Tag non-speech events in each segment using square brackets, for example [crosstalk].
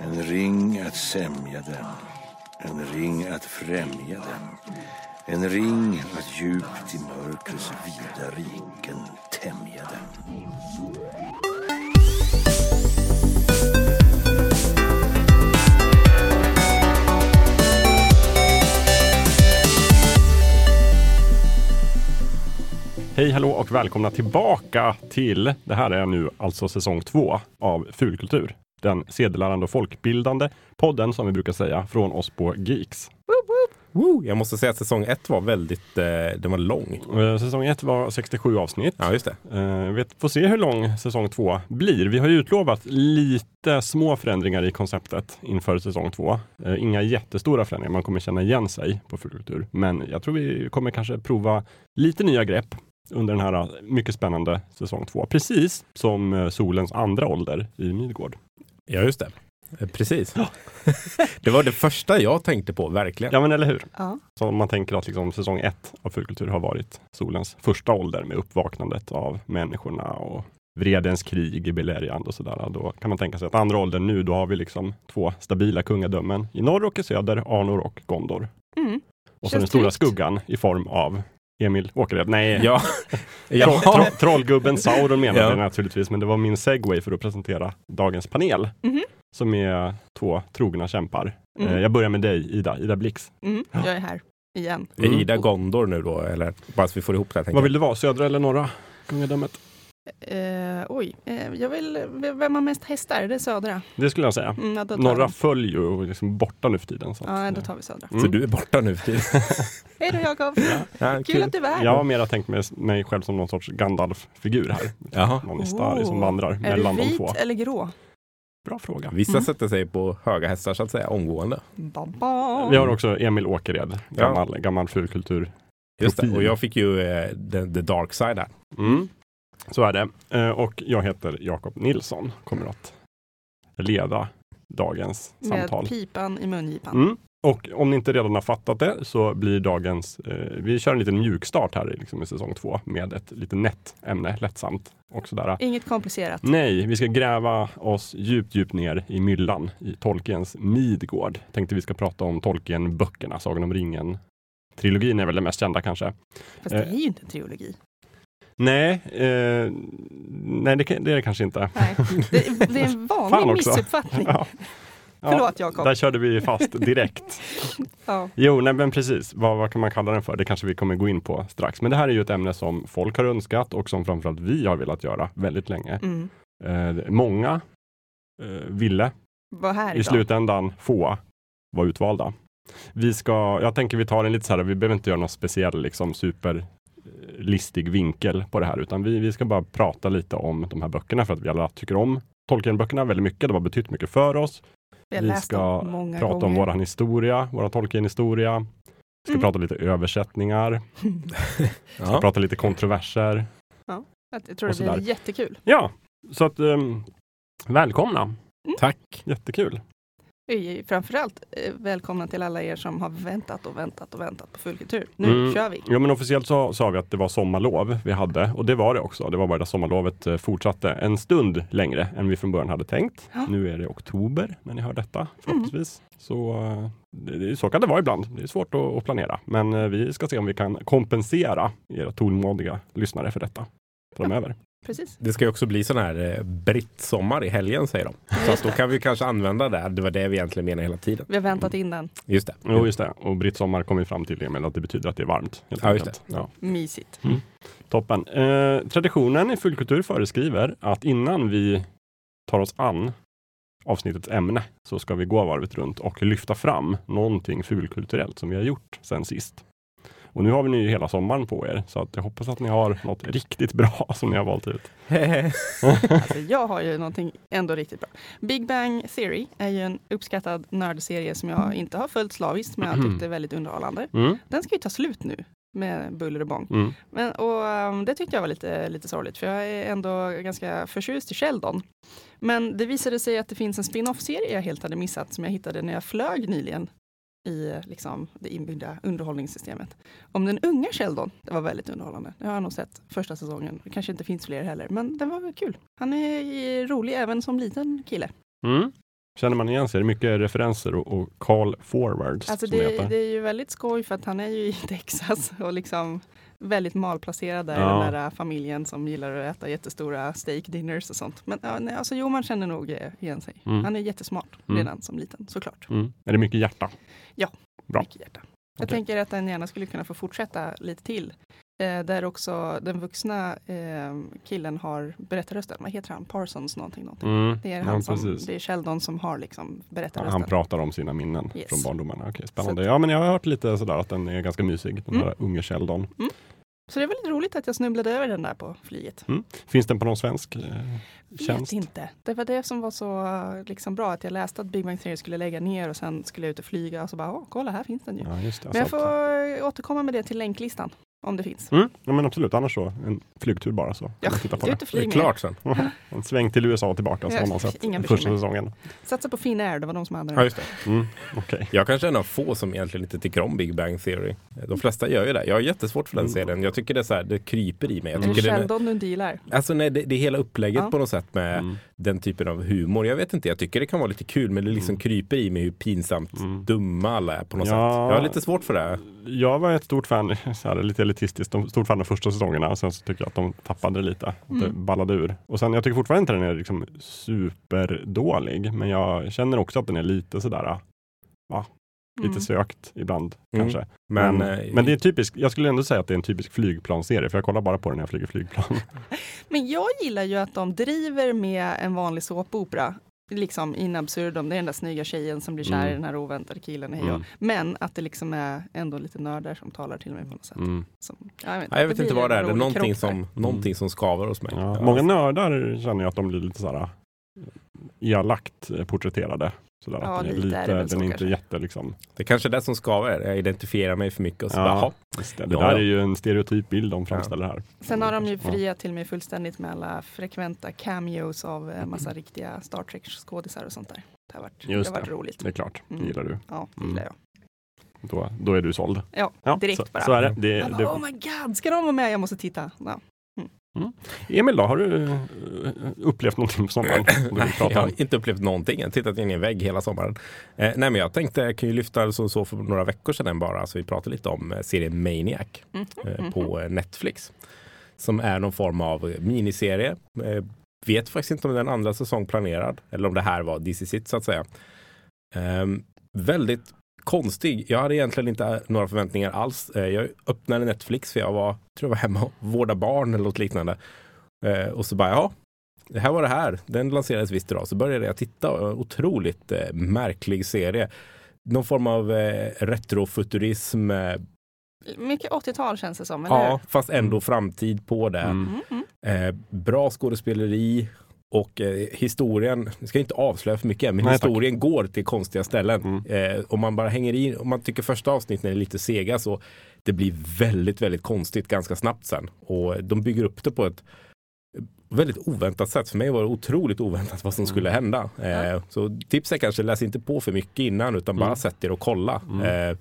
En ring att sämja den, en ring att främja den. En ring att djupt i mörkrets vida riken tämja den. Hej, hallå och välkomna tillbaka till, det här är nu alltså säsong två av Fulkultur. Den sedelärande och folkbildande podden som vi brukar säga från oss på Geeks. Woo! Jag måste säga att säsong ett var väldigt, eh, den var lång. Eh, Säsong ett var 67 avsnitt. Ja, just det. Eh, Vi får se hur lång säsong två blir. Vi har ju utlovat lite små förändringar i konceptet inför säsong två. Eh, Inga jättestora förändringar, man kommer känna igen sig på Fulkultur. Men jag tror vi kommer kanske prova lite nya grepp under den här eh, mycket spännande säsong två. Precis som eh, solens andra ålder i Midgård. Ja, just det. Eh, Precis. [laughs] det var det första jag tänkte på, verkligen. Ja, men eller hur? Ja. Så om man tänker att liksom säsong ett av Fulkultur har varit solens första ålder med uppvaknandet av människorna och vredens krig i Beleriand och sådär. Då kan man tänka sig att andra åldern nu, då har vi liksom två stabila kungadömen i norr och i söder, Arnor och Gondor. Mm. Och så den stora tryggt. skuggan i form av Emil Åkered. Nej, Ja. [laughs] Ja. tro, trollgubben Sauron menade Ja. jag naturligtvis, men det var min segway för att presentera dagens panel. Mhm. Som är två trogna kämpar. Mm. Jag börjar med dig, Ida, Ida Blix. Mm, jag är här igen. Är Ida Gondor nu då, eller bara så vi får ihop det. här, Vad vill du vara, södra eller norra kungadömet? Eh, oj, eh, jag vill, vem har mest hästar? Det är södra. Det skulle jag säga. Mm, ja, Norra vi. följer ju och är liksom borta nu för tiden. Så att, Ja, då eh, tar vi södra. mm. Så du är borta nu för tiden. [laughs] Hej då Jakob! Ja, Kul att du är här. Jag har mera tänkt mig, mig själv som någon sorts Gandalf-figur här. Jaha. Någon Istari som Oh. vandrar Är mellan du de vit två. eller grå? Bra fråga. Vissa Mm. sätter sig på höga hästar så att säga, omgående. Bam, bam. Vi har också Emil Åkered, Ja. gammal, gammal fulkultur. Just det. Och jag fick ju eh, the, the dark side här. Mm. Så är det. Eh, Och jag heter Jakob Nilsson, kommer att leda dagens Med samtal. pipan i mungipan. Mm. Och om ni inte redan har fattat det så blir dagens, eh, vi kör en liten mjukstart här liksom, i säsong två med ett lite nätt ämne, lättsamt och sådär. Inget komplicerat. Nej, vi ska gräva oss djupt, djupt ner i myllan i Tolkiens Midgård. Tänkte vi ska prata om Tolkien-böckerna, Sagan om ringen. Trilogin är väl den mest kända kanske. Fast det är ju inte en trilogi. Nej, eh, nej det, det är det kanske inte. Nej, det, det är en [laughs] vanlig missuppfattning. Ja. Ja, Förlåt Jakob. Där körde vi fast direkt. [laughs] Ja. Jo, nej men precis. Vad, vad kan man kalla den för? Det kanske vi kommer gå in på strax. Men det här är ju ett ämne som folk har önskat och som framförallt vi har velat göra väldigt länge. Mm. Eh, många eh, ville i slutändan få var utvalda. Vi ska, jag tänker vi tar en lite så här, vi behöver inte göra någon speciell liksom super listig vinkel på det här, utan vi, vi ska bara prata lite om de här böckerna för att vi alla tycker om Tolkien-böckerna väldigt mycket. De har betytt mycket för oss. Vi Vi ska prata om gånger. våran historia, våran Tolkien-historia. Vi ska Mm. prata lite översättningar, [laughs] Ja. prata lite kontroverser. Jag tror det blir jättekul. Ja, så att um, välkomna. Tack. Jättekul. Framförallt eh, välkomna till alla er som har väntat och väntat och väntat på fullkultur. Nu Mm. kör vi! Ja, men officiellt så sa vi att det var sommarlov vi hade och det var det också. Det var bara att sommarlovet eh, fortsatte en stund längre än vi från början hade tänkt. Ja. Nu är det oktober när ni hör detta förhoppningsvis. Så, eh, det, så kan det vara ibland. Det är svårt att, att planera, men vi ska se om vi kan kompensera era tålmodiga lyssnare för detta framöver. Precis. Det ska ju också bli sån här eh, brittsommar i helgen säger de. Så att då kan vi kanske använda det. Det var det vi egentligen menade hela tiden. Vi har väntat innan. Just det. Jo, just det. Och Britt Sommar kom vi fram till, Emil, att det betyder att det är varmt. helt Ja, just det. Ja. Mysigt. Toppen. Eh, traditionen i Fullkultur föreskriver att innan vi tar oss an avsnittets ämne så ska vi gå varvet runt och lyfta fram någonting fulkulturellt som vi har gjort sen sist. Och nu har vi nu hela sommaren på er, så att jag hoppas att ni har något riktigt bra [laughs] som ni har valt ut. [laughs] Alltså, jag har ju någonting ändå riktigt bra. Big Bang Theory är ju en uppskattad nördserie som jag inte har följt slaviskt, men jag tyckte är väldigt underhållande. Mm, Den ska ju ta slut nu med buller och bång. mm, Men, och, um, det tyckte jag var lite, lite sorgligt, för jag är ändå ganska förtjust i Sheldon. Men det visade sig att det finns en spin-off-serie jag helt hade missat, som jag hittade när jag flög nyligen i liksom, det inbyggda underhållningssystemet. Om den unga Sheldon, det var väldigt underhållande. Det har jag nog sett första säsongen. Det kanske inte finns fler heller, men den var väl kul. Han är rolig även som liten kille. mm. Känner man igen sig? Det är mycket referenser och, och call forwards. Alltså det, det är ju väldigt skoj för att han är ju i [laughs] Texas och liksom väldigt malplacerad där, Ja. den där äh, familjen som gillar att äta jättestora steak dinners och sånt. Men nej, alltså, jo, man känner nog eh, igen sig. Mm. Han är jättesmart Mm. redan som liten, såklart. Mm. Är det mycket hjärta? Bra. Mycket hjärta. Jag Okej. tänker att den gärna skulle kunna få fortsätta lite till. Eh, där också den vuxna eh, killen har berättarrösten. Vad heter han? Parsons någonting. någonting. Mm. Det är, ja, han som, precis. det är Sheldon som har liksom berättarrösten. Han pratar om sina minnen Yes. från barndomen. Okej, Så spännande. att- Ja, men jag har hört lite sådär att den är ganska mysig. Den Mm. där unge Sheldon. Så det var lite roligt att jag snubblade över den där på flyget. Finns den på någon svensk eh, Vet tjänst? inte. Det var det som var så liksom, bra, att jag läste att Big Bang Theory skulle lägga ner och sen skulle jag ut och flyga och så bara, kolla här finns den ju. Ja, det. Men jag Så att- får återkomma med det till länklistan, om det finns. Mm, ja, men absolut, annars så en flygtur bara så. Ja, titta på ut det. Det är klart sen. [laughs] En sväng till USA och tillbaka så Ja, har man sett inga första säsongen. Satsa på Finnair, det var de som hade Ja, den. just det. Mm, okej. Jag kanske är en av få som egentligen inte tycker om Big Bang Theory. De flesta gör ju det. Jag har jättesvårt för den Mm. serien. Jag tycker det, är så här, det kryper i mig. Jag är det Sheldon du gillar? alltså nej, det, det är hela upplägget Ja. på något sätt med Mm, den typen av humor. Jag vet inte, jag tycker det kan vara lite kul men det liksom Mm. kryper i mig hur pinsamt mm. dumma alla är på något Ja. sätt. Jag har lite svårt för det. Jag var ett stort fan, [laughs] så här, lite elitistiskt, de- stort fan av första säsongerna. Sen så tycker jag att de tappade lite. Att Det Mm. ballade ur. Och sen, jag tycker fortfarande inte den är liksom superdålig. Men jag känner också att den är lite sådär, lite Mm. sökt ibland Mm. kanske. Men, Men, eh, men det är typiskt, jag skulle ändå säga att det är en typisk flygplanserie. För jag kollar bara på den när jag flyger flygplan. [laughs] Men jag gillar ju att de driver med en vanlig såpopera. Liksom in absurdum, det är den där snygga tjejen som blir kär i Mm. den här oväntade killen. hej Mm. Men att det liksom är ändå lite nördar som talar till mig på något sätt. Mm. Som, ja, jag vet, Ja, jag vet inte vad det är. Det är någonting som, någonting som skavar hos mig. Ja, Ja. många nördar känner jag att de blir lite sådär elakt eh, porträtterade. Sådär, Ja, den är, lite lite, är den så är inte kanske. jätte liksom. Det är kanske är det som skaver. Jag identifierar mig för mycket och så Ja. bara, det, det Ja, där ja. är ju en stereotyp bild de framställer här. Sen har de ju Ja. friat till mig fullständigt med alla frekventa cameos av eh, massa riktiga Star Trek-skådisar och sånt där. Det har varit, Just det har varit det. roligt. Det är klart, det Mm. gillar du. Ja, det Mm. gillar jag. Då, då är du såld. Ja, direkt så, bara. Så är det. det, bara, det oh my god, ska de vara med? Jag måste titta. Ja. Emil då, har du eh, upplevt någonting på sommaren? [clears throat] Nej, jag om? har inte upplevt någonting. Jag har tittat in i en vägg hela sommaren. Eh, nej, men jag tänkte, jag kan ju lyfta så, så för några veckor sedan bara, så vi pratade lite om eh, serien Maniac Mhm, eh, mhm. på eh, Netflix. Som är någon form av eh, miniserie. Eh, vet faktiskt inte om den andra säsong planerad eller om det här var DC Sit så att säga. Ehm, väldigt konstig. Jag hade egentligen inte några förväntningar alls. Eh, jag öppnade Netflix för jag var, tror jag var hemma och vårdade barn eller något liknande. Eh, och så bara, ja, det här var det här. Den lanserades visst idag. Så började jag titta. Otroligt eh, märklig serie. Någon form av retrofuturism. Mycket 80-tal känns det som, eller ja, hur? fast ändå framtid på det. Mm. Mm, mm. Bra skådespeleri och eh, historien, jag ska inte avslöja för mycket men Nej, tack. historien går till konstiga ställen. Mm. Eh, om man bara hänger i, om man tycker första avsnitten är lite sega så det blir väldigt, väldigt konstigt ganska snabbt sen. Och de bygger upp det på ett väldigt oväntat sätt. För mig var det otroligt oväntat vad som skulle hända. Eh, så tips är kanske läs inte på för mycket innan utan bara Mm. sätt er och kolla. Mm.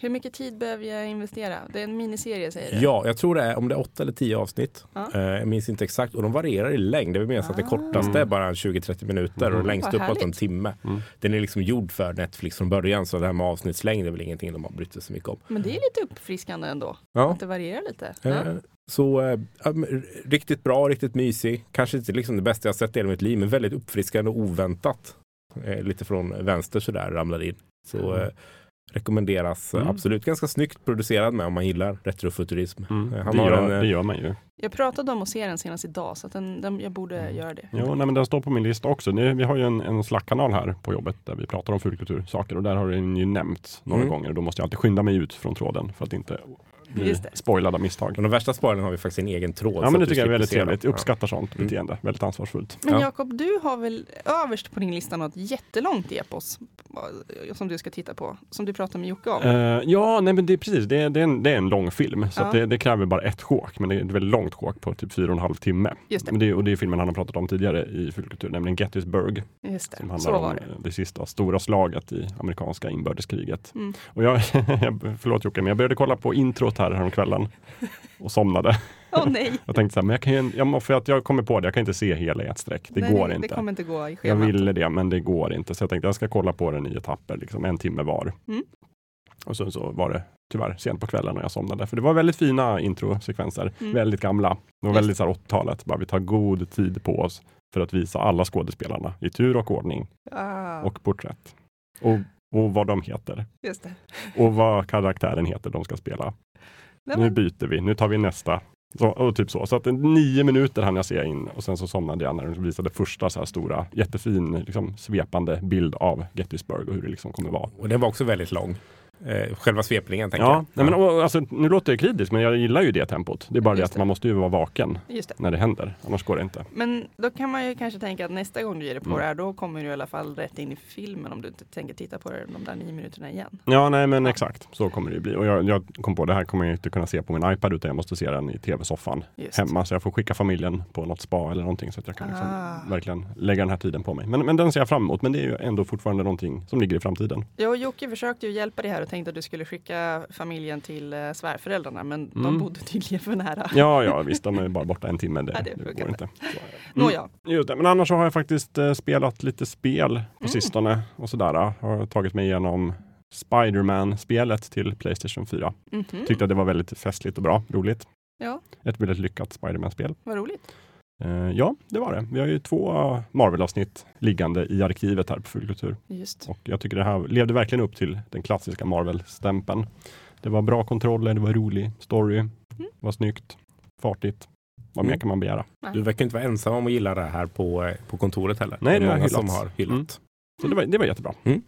Hur mycket tid behöver jag investera? Det är en miniserie säger du? Ja, jag tror det är om det är åtta eller tio avsnitt. Ja. Eh, jag minns inte exakt. Och de varierar i längd. Det vill minnas att det Ah. kortaste är Mm. bara 20-30 minuter Mm. och längst Vad uppåt en timme. Mm. Den är liksom gjord för Netflix från början så det här med avsnittslängd är väl ingenting de har brytt sig så mycket om. Men det är lite uppfriskande ändå, Ja. att det varierar lite. Ja. Eh, Så eh, riktigt bra, riktigt mysig. Kanske inte liksom det bästa jag sett i hela mitt liv men väldigt uppfriskande och oväntat. Eh, lite från vänster sådär ramlade in. Så eh, rekommenderas Mm. absolut. Ganska snyggt producerad med om man gillar retrofuturism. Mm. Eh, Han Det, har gör, en, eh, det gör man ju. Jag pratade om att se den senast idag, så att den, den, jag borde Mm. göra det. Jo, nej, men den står på min lista också. Det, vi har ju en, en Slack-kanal här på jobbet där vi pratar om fulkultursaker och där har den ju nämnts några Mm. gånger. Då måste jag alltid skynda mig ut från tråden för att inte bli Just det. spoilad av misstag. Men de värsta sparen har vi faktiskt en egen tråd. Ja, men det tycker jag är väldigt trevligt. Jag uppskattar sånt Mm. beteende. Väldigt ansvarsfullt. Men Ja. Jakob, du har väl överst på din lista något jättelångt epos eh, som du ska titta på, som du pratade med Jocke om. Eh, ja, nej men det är precis. Det är, det är, en, det är en lång film. Så Ja. att det, det kräver bara ett sjok. Men det är ett väldigt långt sjok på typ fyra och en halv timme. Just det. Men det, och det är filmen han har pratat om tidigare i Fulkultur, nämligen Gettysburg. Just Som det, handlar så om var det. eh, det sista stora slaget i amerikanska inbördeskriget. Mm. Och jag, [laughs] jag, förlåt Jocke, men jag började kolla på introt här häromkvällen och somnade. Åh nej! [laughs] Jag tänkte så här, men jag kan ju, jag, för att jag kommer på det, jag kan inte se hela i ett streck. Det nej, går Det inte. kommer inte gå i Jag schemat. ville det, men det går inte. Så jag tänkte jag ska kolla på den i etapper, liksom en timme var. Mm. Och sen så var det tyvärr sent på kvällen när jag somnade. För det var väldigt fina introsekvenser. Mm. Väldigt gamla. Det var väldigt så här 80-talet. Bara vi tar god tid på oss för att visa alla skådespelarna i tur och ordning Ah, och porträtt. Och, och vad de heter. just det. Och vad karaktären heter de ska spela. Nej, Nu byter vi, nu tar vi nästa. Så, och typ så. Så att nio minuter hann jag se in och sen så somnade jag när de visade första så här stora, jättefin, liksom, svepande bild av Gettysburg och hur det liksom kommer vara. Och den var också väldigt lång. Eh, själva sveplingen tänker Ja, jag. nej, men, och, alltså, nu låter jag kritisk, men jag gillar ju det tempot. Det är bara det att man måste ju vara vaken just det. när det händer, annars går det inte. Men då kan man ju kanske tänka att nästa gång du ger dig på Mm. det här, då kommer du i alla fall rätt in i filmen om du inte tänker titta på det de där nio minuterna igen. Ja, nej men exakt, så kommer det ju bli. Och jag, jag kom på, det här kommer jag inte kunna se på min iPad, utan jag måste se den i tv-soffan hemma. Så jag får skicka familjen på något spa eller någonting så att jag kan liksom Ah. verkligen lägga den här tiden på mig. Men, men den ser jag fram emot, men det är ju ändå fortfarande någonting som ligger i framtiden. Jag och Jocke försökte ju hjälpa dig här och tänkte att du skulle skicka familjen till eh, svärföräldrarna, men de Mm. bodde tydligen för nära. Ja, ja visst, de är bara borta en timme. Det, [laughs] Ja, det det, går inte. Så, mm. Nåja, Just det, men annars har jag faktiskt eh, spelat lite spel på Mm. sistone och sådär. Har tagit mig igenom Spiderman-spelet till Playstation 4. mhm. Tyckte att det var väldigt festligt och bra, roligt. Ja. Ett väldigt lyckat Spiderman-spel. vad roligt. Eh, ja, det var det. Vi har ju två Marvel-avsnitt liggande i arkivet här på Fullkultur. Just. Och jag tycker det här levde verkligen upp till den klassiska Marvel-stämpeln. Det var bra kontroller, det var rolig story, det var snyggt, fartigt. Vad mer Mm. kan man begära? Du verkar inte vara ensam om att gilla det här på, eh, på kontoret heller. Nej, det det är många som har hyllat. Mm. Så det var, det var jättebra. Mm.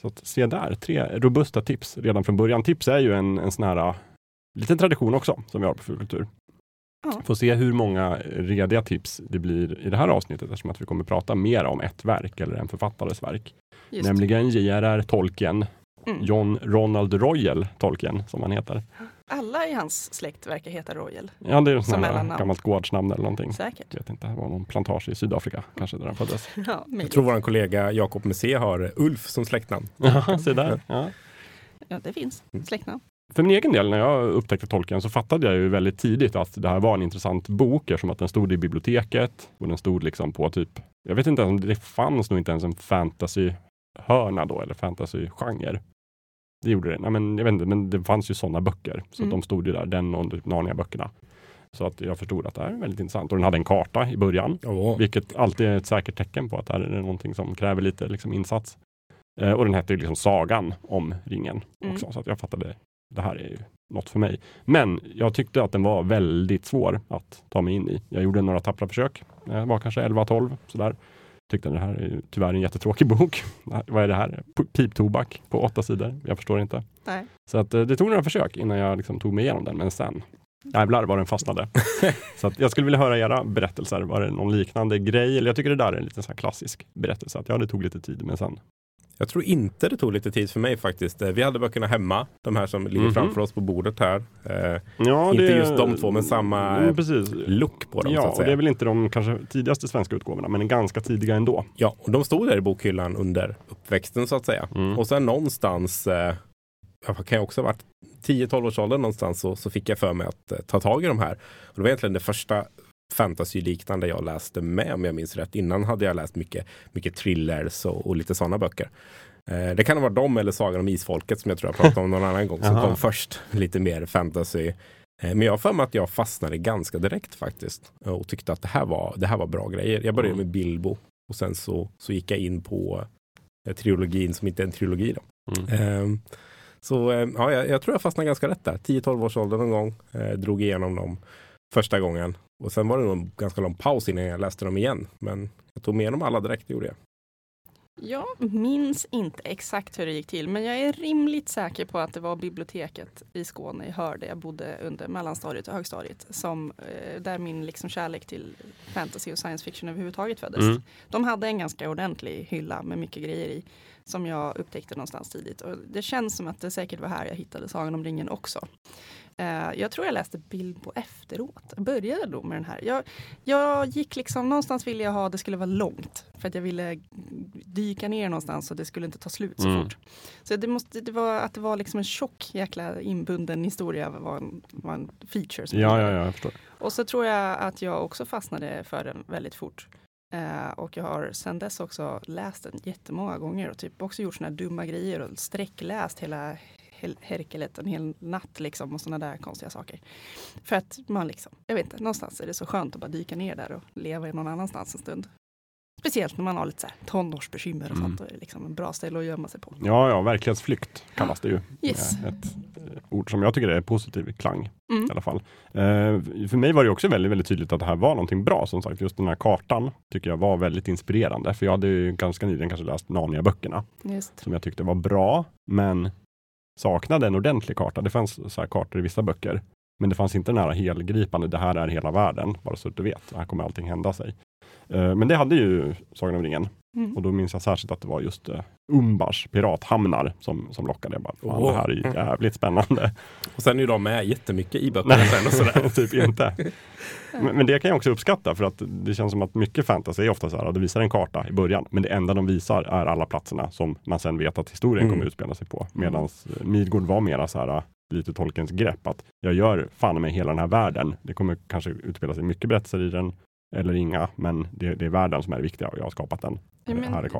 Så att se där, tre robusta tips redan från början. Tips är ju en, en sån här uh, liten tradition också som vi har på Fulkultur. Ja. Får se hur många rediga tips det blir i det här avsnittet eftersom att vi kommer prata mer om ett verk eller en författares verk. Just. Nämligen J.R.R. Tolkien, Mm. John Ronald Royal Tolkien som han heter. Alla i hans släkt verkar heta Royal. Ja, det är ett Som här gammalt gårdsnamn eller någonting. Säkert. Jag vet inte, det var någon plantage i Sydafrika kanske där han föddes. [laughs] Ja, Jag tror vår kollega Jakob Messé har Ulf som släktnamn. [laughs] Ja, se där. Ja. ja, det finns Mm. släktnamn. För min egen del, när jag upptäckte Tolkien så fattade jag ju väldigt tidigt att det här var en intressant bok eftersom att den stod i biblioteket och den stod liksom på typ, jag vet inte ens, det fanns nog inte ens en fantasy-hörna då eller fantasy-genre. Det gjorde det. Nej, men jag vet inte, men det fanns ju sådana böcker. Så Mm. att de stod ju där, den och typ Narnia-böckerna. Så att jag förstod att det här är väldigt intressant. Och den hade en karta i början, Oh. vilket alltid är ett säkert tecken på att det här är någonting som kräver lite liksom, insats. Eh, och den hette ju liksom Sagan om ringen Mm. också. Så att jag fattade, det här är ju något för mig. Men jag tyckte att den var väldigt svår att ta mig in i. Jag gjorde några tappra försök. Jag var kanske 11-12 sådär. Tyckte det här är tyvärr en jättetråkig [laughs] bok. Vad är det här? Piptobak på åtta sidor. Jag förstår inte. Nej. Så att, eh, det tog några försök innan jag liksom tog mig igenom den. Men sen, jävlar vad den fastnade. [laughs] så att jag skulle vilja höra era berättelser. Var det någon liknande grej? Eller jag tycker det där är en liten så klassisk berättelse. Att ja, det tog lite tid, men sen. Jag tror inte det tog lite tid för mig faktiskt. Eh, Vi hade böckerna hemma, de här som ligger Mhm. framför oss på bordet här. Eh, Ja, Inte just de två, men samma, Mm, precis. look på dem så Ja, det är väl inte de kanske tidigaste svenska utgåvorna, men ganska tidiga ändå. Ja, och de stod där i bokhyllan under uppväxten så att säga. Mm. Och sen någonstans, eh, ja, vad kan jag också ha varit, 10-12 års ålder någonstans så, så fick jag för mig att eh, ta tag i de här. Och det var egentligen det första fantasy-liknande jag läste med om jag minns rätt. Innan hade jag läst mycket, mycket thrillers och, och lite sådana böcker. Eh, det kan ha varit de eller Sagan om Isfolket som jag tror jag pratade om någon annan gång som kom först. Lite mer fantasy. Eh, men jag har för mig att jag fastnade ganska direkt faktiskt. eh, Och tyckte att det här var, det här var bra grejer. Jag började Mm. med Bilbo och sen så, så gick jag in på eh, trilogin som inte är en trilogi. Då. Mm. Ehm, så eh, ja, jag, jag tror jag fastnade ganska rätt där. 10-12 års ålder någon gång. Eh, drog igenom dem första gången. Och sen var det nog en ganska lång paus innan jag läste dem igen. Men jag tog med dem alla direkt, gjorde jag. Jag minns inte exakt hur det gick till, men jag är rimligt säker på att det var biblioteket i Skåne, i Hör, där jag bodde under mellanstadiet och högstadiet, som, eh, där min liksom kärlek till fantasy och science fiction överhuvudtaget föddes. Mm. De hade en ganska ordentlig hylla med mycket grejer i, som jag upptäckte någonstans tidigt. Och det känns som att det säkert var här jag hittade Sagan om ringen också. Eh, jag tror jag läste Bilbo efteråt. Jag började då med den här. Jag, jag gick liksom, någonstans ville jag ha, det skulle vara långt. För att jag ville dyka ner någonstans och det skulle inte ta slut så Mm. fort. Så det, måste, det var att det var liksom en tjock jäkla inbunden historia var en, var en feature. Som Ja, ja, ja, jag förstår. Och så tror jag att jag också fastnade för den väldigt fort. Eh, och jag har sedan dess också läst den jättemånga gånger och typ också gjort såna här dumma grejer och sträckläst hela hel- Herkelet en hel natt liksom och sådana där konstiga saker. För att man liksom, jag vet inte, någonstans är det så skönt att bara dyka ner där och leva i någon annanstans en stund. Speciellt när man har lite så här tonårsbekymmer och Mm. sånt. Då är det liksom en bra ställe att gömma sig på. Ja, ja, verklighetsflykt kallas det ju. Yes. Eh, Ett eh, ord som jag tycker är positiv klang Mm. i alla fall. Eh, för mig var det också väldigt, väldigt tydligt att det här var någonting bra. Som sagt, just den här kartan tycker jag var väldigt inspirerande. För jag hade ju ganska nyligen kanske läst Narnia-böckerna som jag tyckte var bra, men saknade en ordentlig karta. Det fanns så här kartor i vissa böcker, men det fanns inte den här helgripande, det här är hela världen, bara så att du vet, här kommer allting hända sig. Eh, men det hade ju Sagan om ringen Mm. och då minns jag särskilt att det var just uh, Umbars pirathamnar som, som lockade. Jag bara, Fan, Åh. Det här är ju jävligt spännande. Och sen är ju de med jättemycket i böckerna sen och sådär. [laughs] typ inte. [laughs] Men, men det kan jag också uppskatta för att det känns som att mycket fantasy är ofta så här, att det visar en karta i början, men det enda de visar är alla platserna som man sen vet att historien Mm. kommer utspela sig på. Medan Midgård var mera så här, lite Tolkiens grepp, att jag gör fan med hela den här världen. Det kommer kanske utspela sig mycket berättelser i den, eller inga, men det, det är världen som är det viktiga och jag har skapat den.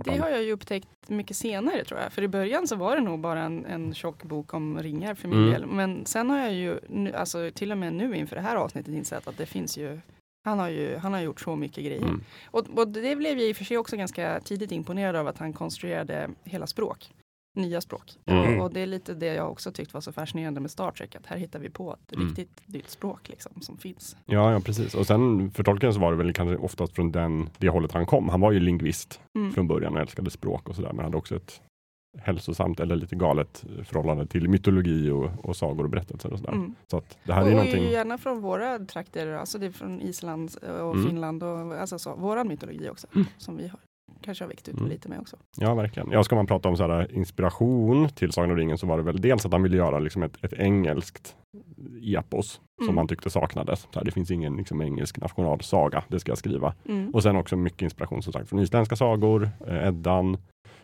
Ja, det har jag ju upptäckt mycket senare tror jag. För i början så var det nog bara en, en tjock bok om ringar för min Mm. del. Men sen har jag ju, alltså till och med nu inför det här avsnittet insett att det finns ju han har ju han har gjort så mycket grejer. Mm. Och, och det blev jag i och för sig också ganska tidigt imponerad av att han konstruerade hela språk. Nya språk. Mm. Och, det är lite det jag också tyckt var så fascinerande med Star Trek. Att här hittar vi på ett Mm. riktigt nytt språk liksom, som finns. Ja, ja, precis. Och sen för Tolkien så var det väl kanske oftast från den, det hållet han kom. Han var ju lingvist Mm. från början och älskade språk och sådär, men hade också ett hälsosamt eller lite galet förhållande till mytologi och, och sagor och berättelser och sådär. Mm. Så att det här är och någonting... gärna från våra trakter, alltså det är från Island och Mm. Finland och alltså så, våran mytologi också. Mm. Som vi har kanske har växt ut Mm. lite med också. Ja, verkligen. Ja, ska man prata om så här, inspiration till Sagan om ringen så var det väl dels att han ville göra liksom ett, ett engelskt epos Mm. som man tyckte saknades. Så här, det finns ingen liksom, engelsk nationalsaga, det ska jag skriva. Mm. Och sen också mycket inspiration som sagt från isländska sagor, eh, Eddan,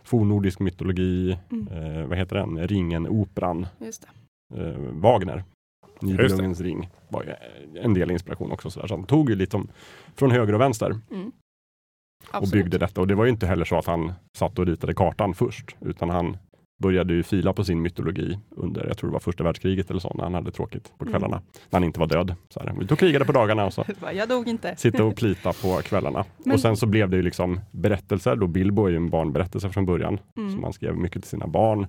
fornnordisk mytologi, Mm. eh, vad heter den, Ringen-operan, Just det. eh, Wagner. Nibelungens ring var ju en del inspiration också. Så, där. så han tog ju lite om, från höger och vänster Mm. Och Absolut. byggde detta. Och det var ju inte heller så att han satt och ritade kartan först, utan han började ju fila på sin mytologi under, jag tror det var första världskriget eller så, när han hade tråkigt på Mm. kvällarna. När han inte var död. Så här. Vi tog krigade på dagarna och så [laughs] Jag dog inte. sitta och plita på kvällarna. [laughs] Men- Och sen så blev det ju liksom berättelser. Då Bilbo är ju en barnberättelse från början. Mm. Som han skrev mycket till sina barn.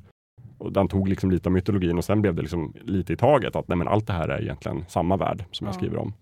Och han tog liksom lite av mytologin och sen blev det liksom lite i taget att nej men allt det här är egentligen samma värld som jag Ja. skriver om.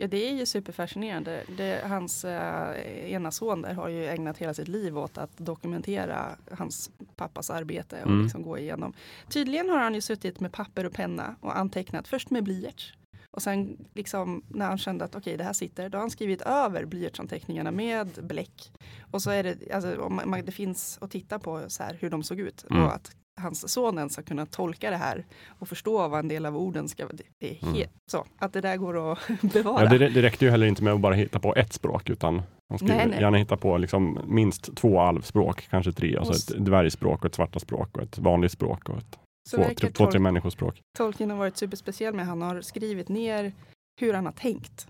Ja, det är ju superfascinerande. Det, hans eh, ena son där har ju ägnat hela sitt liv åt att dokumentera hans pappas arbete och Mm. liksom gå igenom. Tydligen har han ju suttit med papper och penna och antecknat först med blyerts. Och sen liksom när han kände att okej det här sitter, då har han skrivit över blyertsanteckningarna med bläck. Och så är det, alltså, man, det finns att titta på så här, hur de såg ut. Mm. Och att hans son ens ska kunna tolka det här och förstå vad en del av orden ska vara. Det, det är Mm. så, att det där går att [laughs] bevara. Ja, det, det räckte ju heller inte med att bara hitta på ett språk utan han skulle Nej, nej. gärna hitta på liksom minst två alvspråk, kanske tre. Alltså s- ett dvärgspråk och ett svarta språk och ett vanligt språk och ett Så två, tre, två, tre människospråk. Tolkien har varit superspeciell med. Han har skrivit ner hur han har tänkt.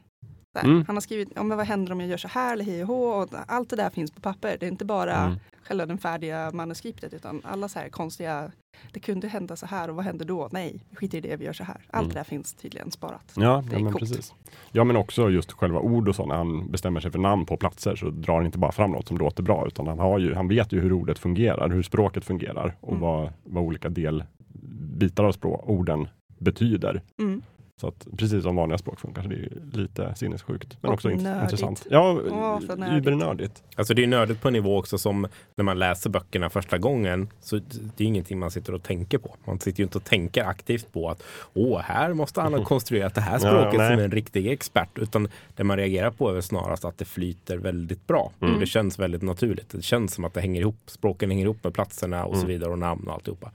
Mm. Han har skrivit, men vad händer om jag gör så här eller hej och hå. Och allt det där finns på papper. Det är inte bara Mm. själva den färdiga manuskriptet utan alla så här konstiga, det kunde hända så här och vad händer då? Nej, vi skiter i det, vi gör så här. Allt Mm. det där finns tydligen sparat. Ja, ja men precis. Ja, men också just själva ord och så. När han bestämmer sig för namn på platser så drar han inte bara fram något som låter bra, utan han, har ju, han vet ju hur ordet fungerar, hur språket fungerar och Mm. vad, vad olika delbitar av språk, orden betyder. Mm. Så att precis som vanliga språk funkar, så det är lite sinnessjukt. Men Och också nördigt. intressant. Ja, Åh, så nördigt. ubernördigt. Alltså det är nördigt på en nivå också som när man läser böckerna första gången. Så det är ingenting man sitter och tänker på. Man sitter ju inte och tänker aktivt på att åh, här måste han ha [laughs] konstruerat det här Ja, språket nej. som en riktig expert. Utan det man reagerar på är snarast att det flyter väldigt bra. Mm. Det känns väldigt naturligt. Det känns som att det hänger ihop. Språken hänger ihop med platserna och så Mm. vidare och namn och alltihopa.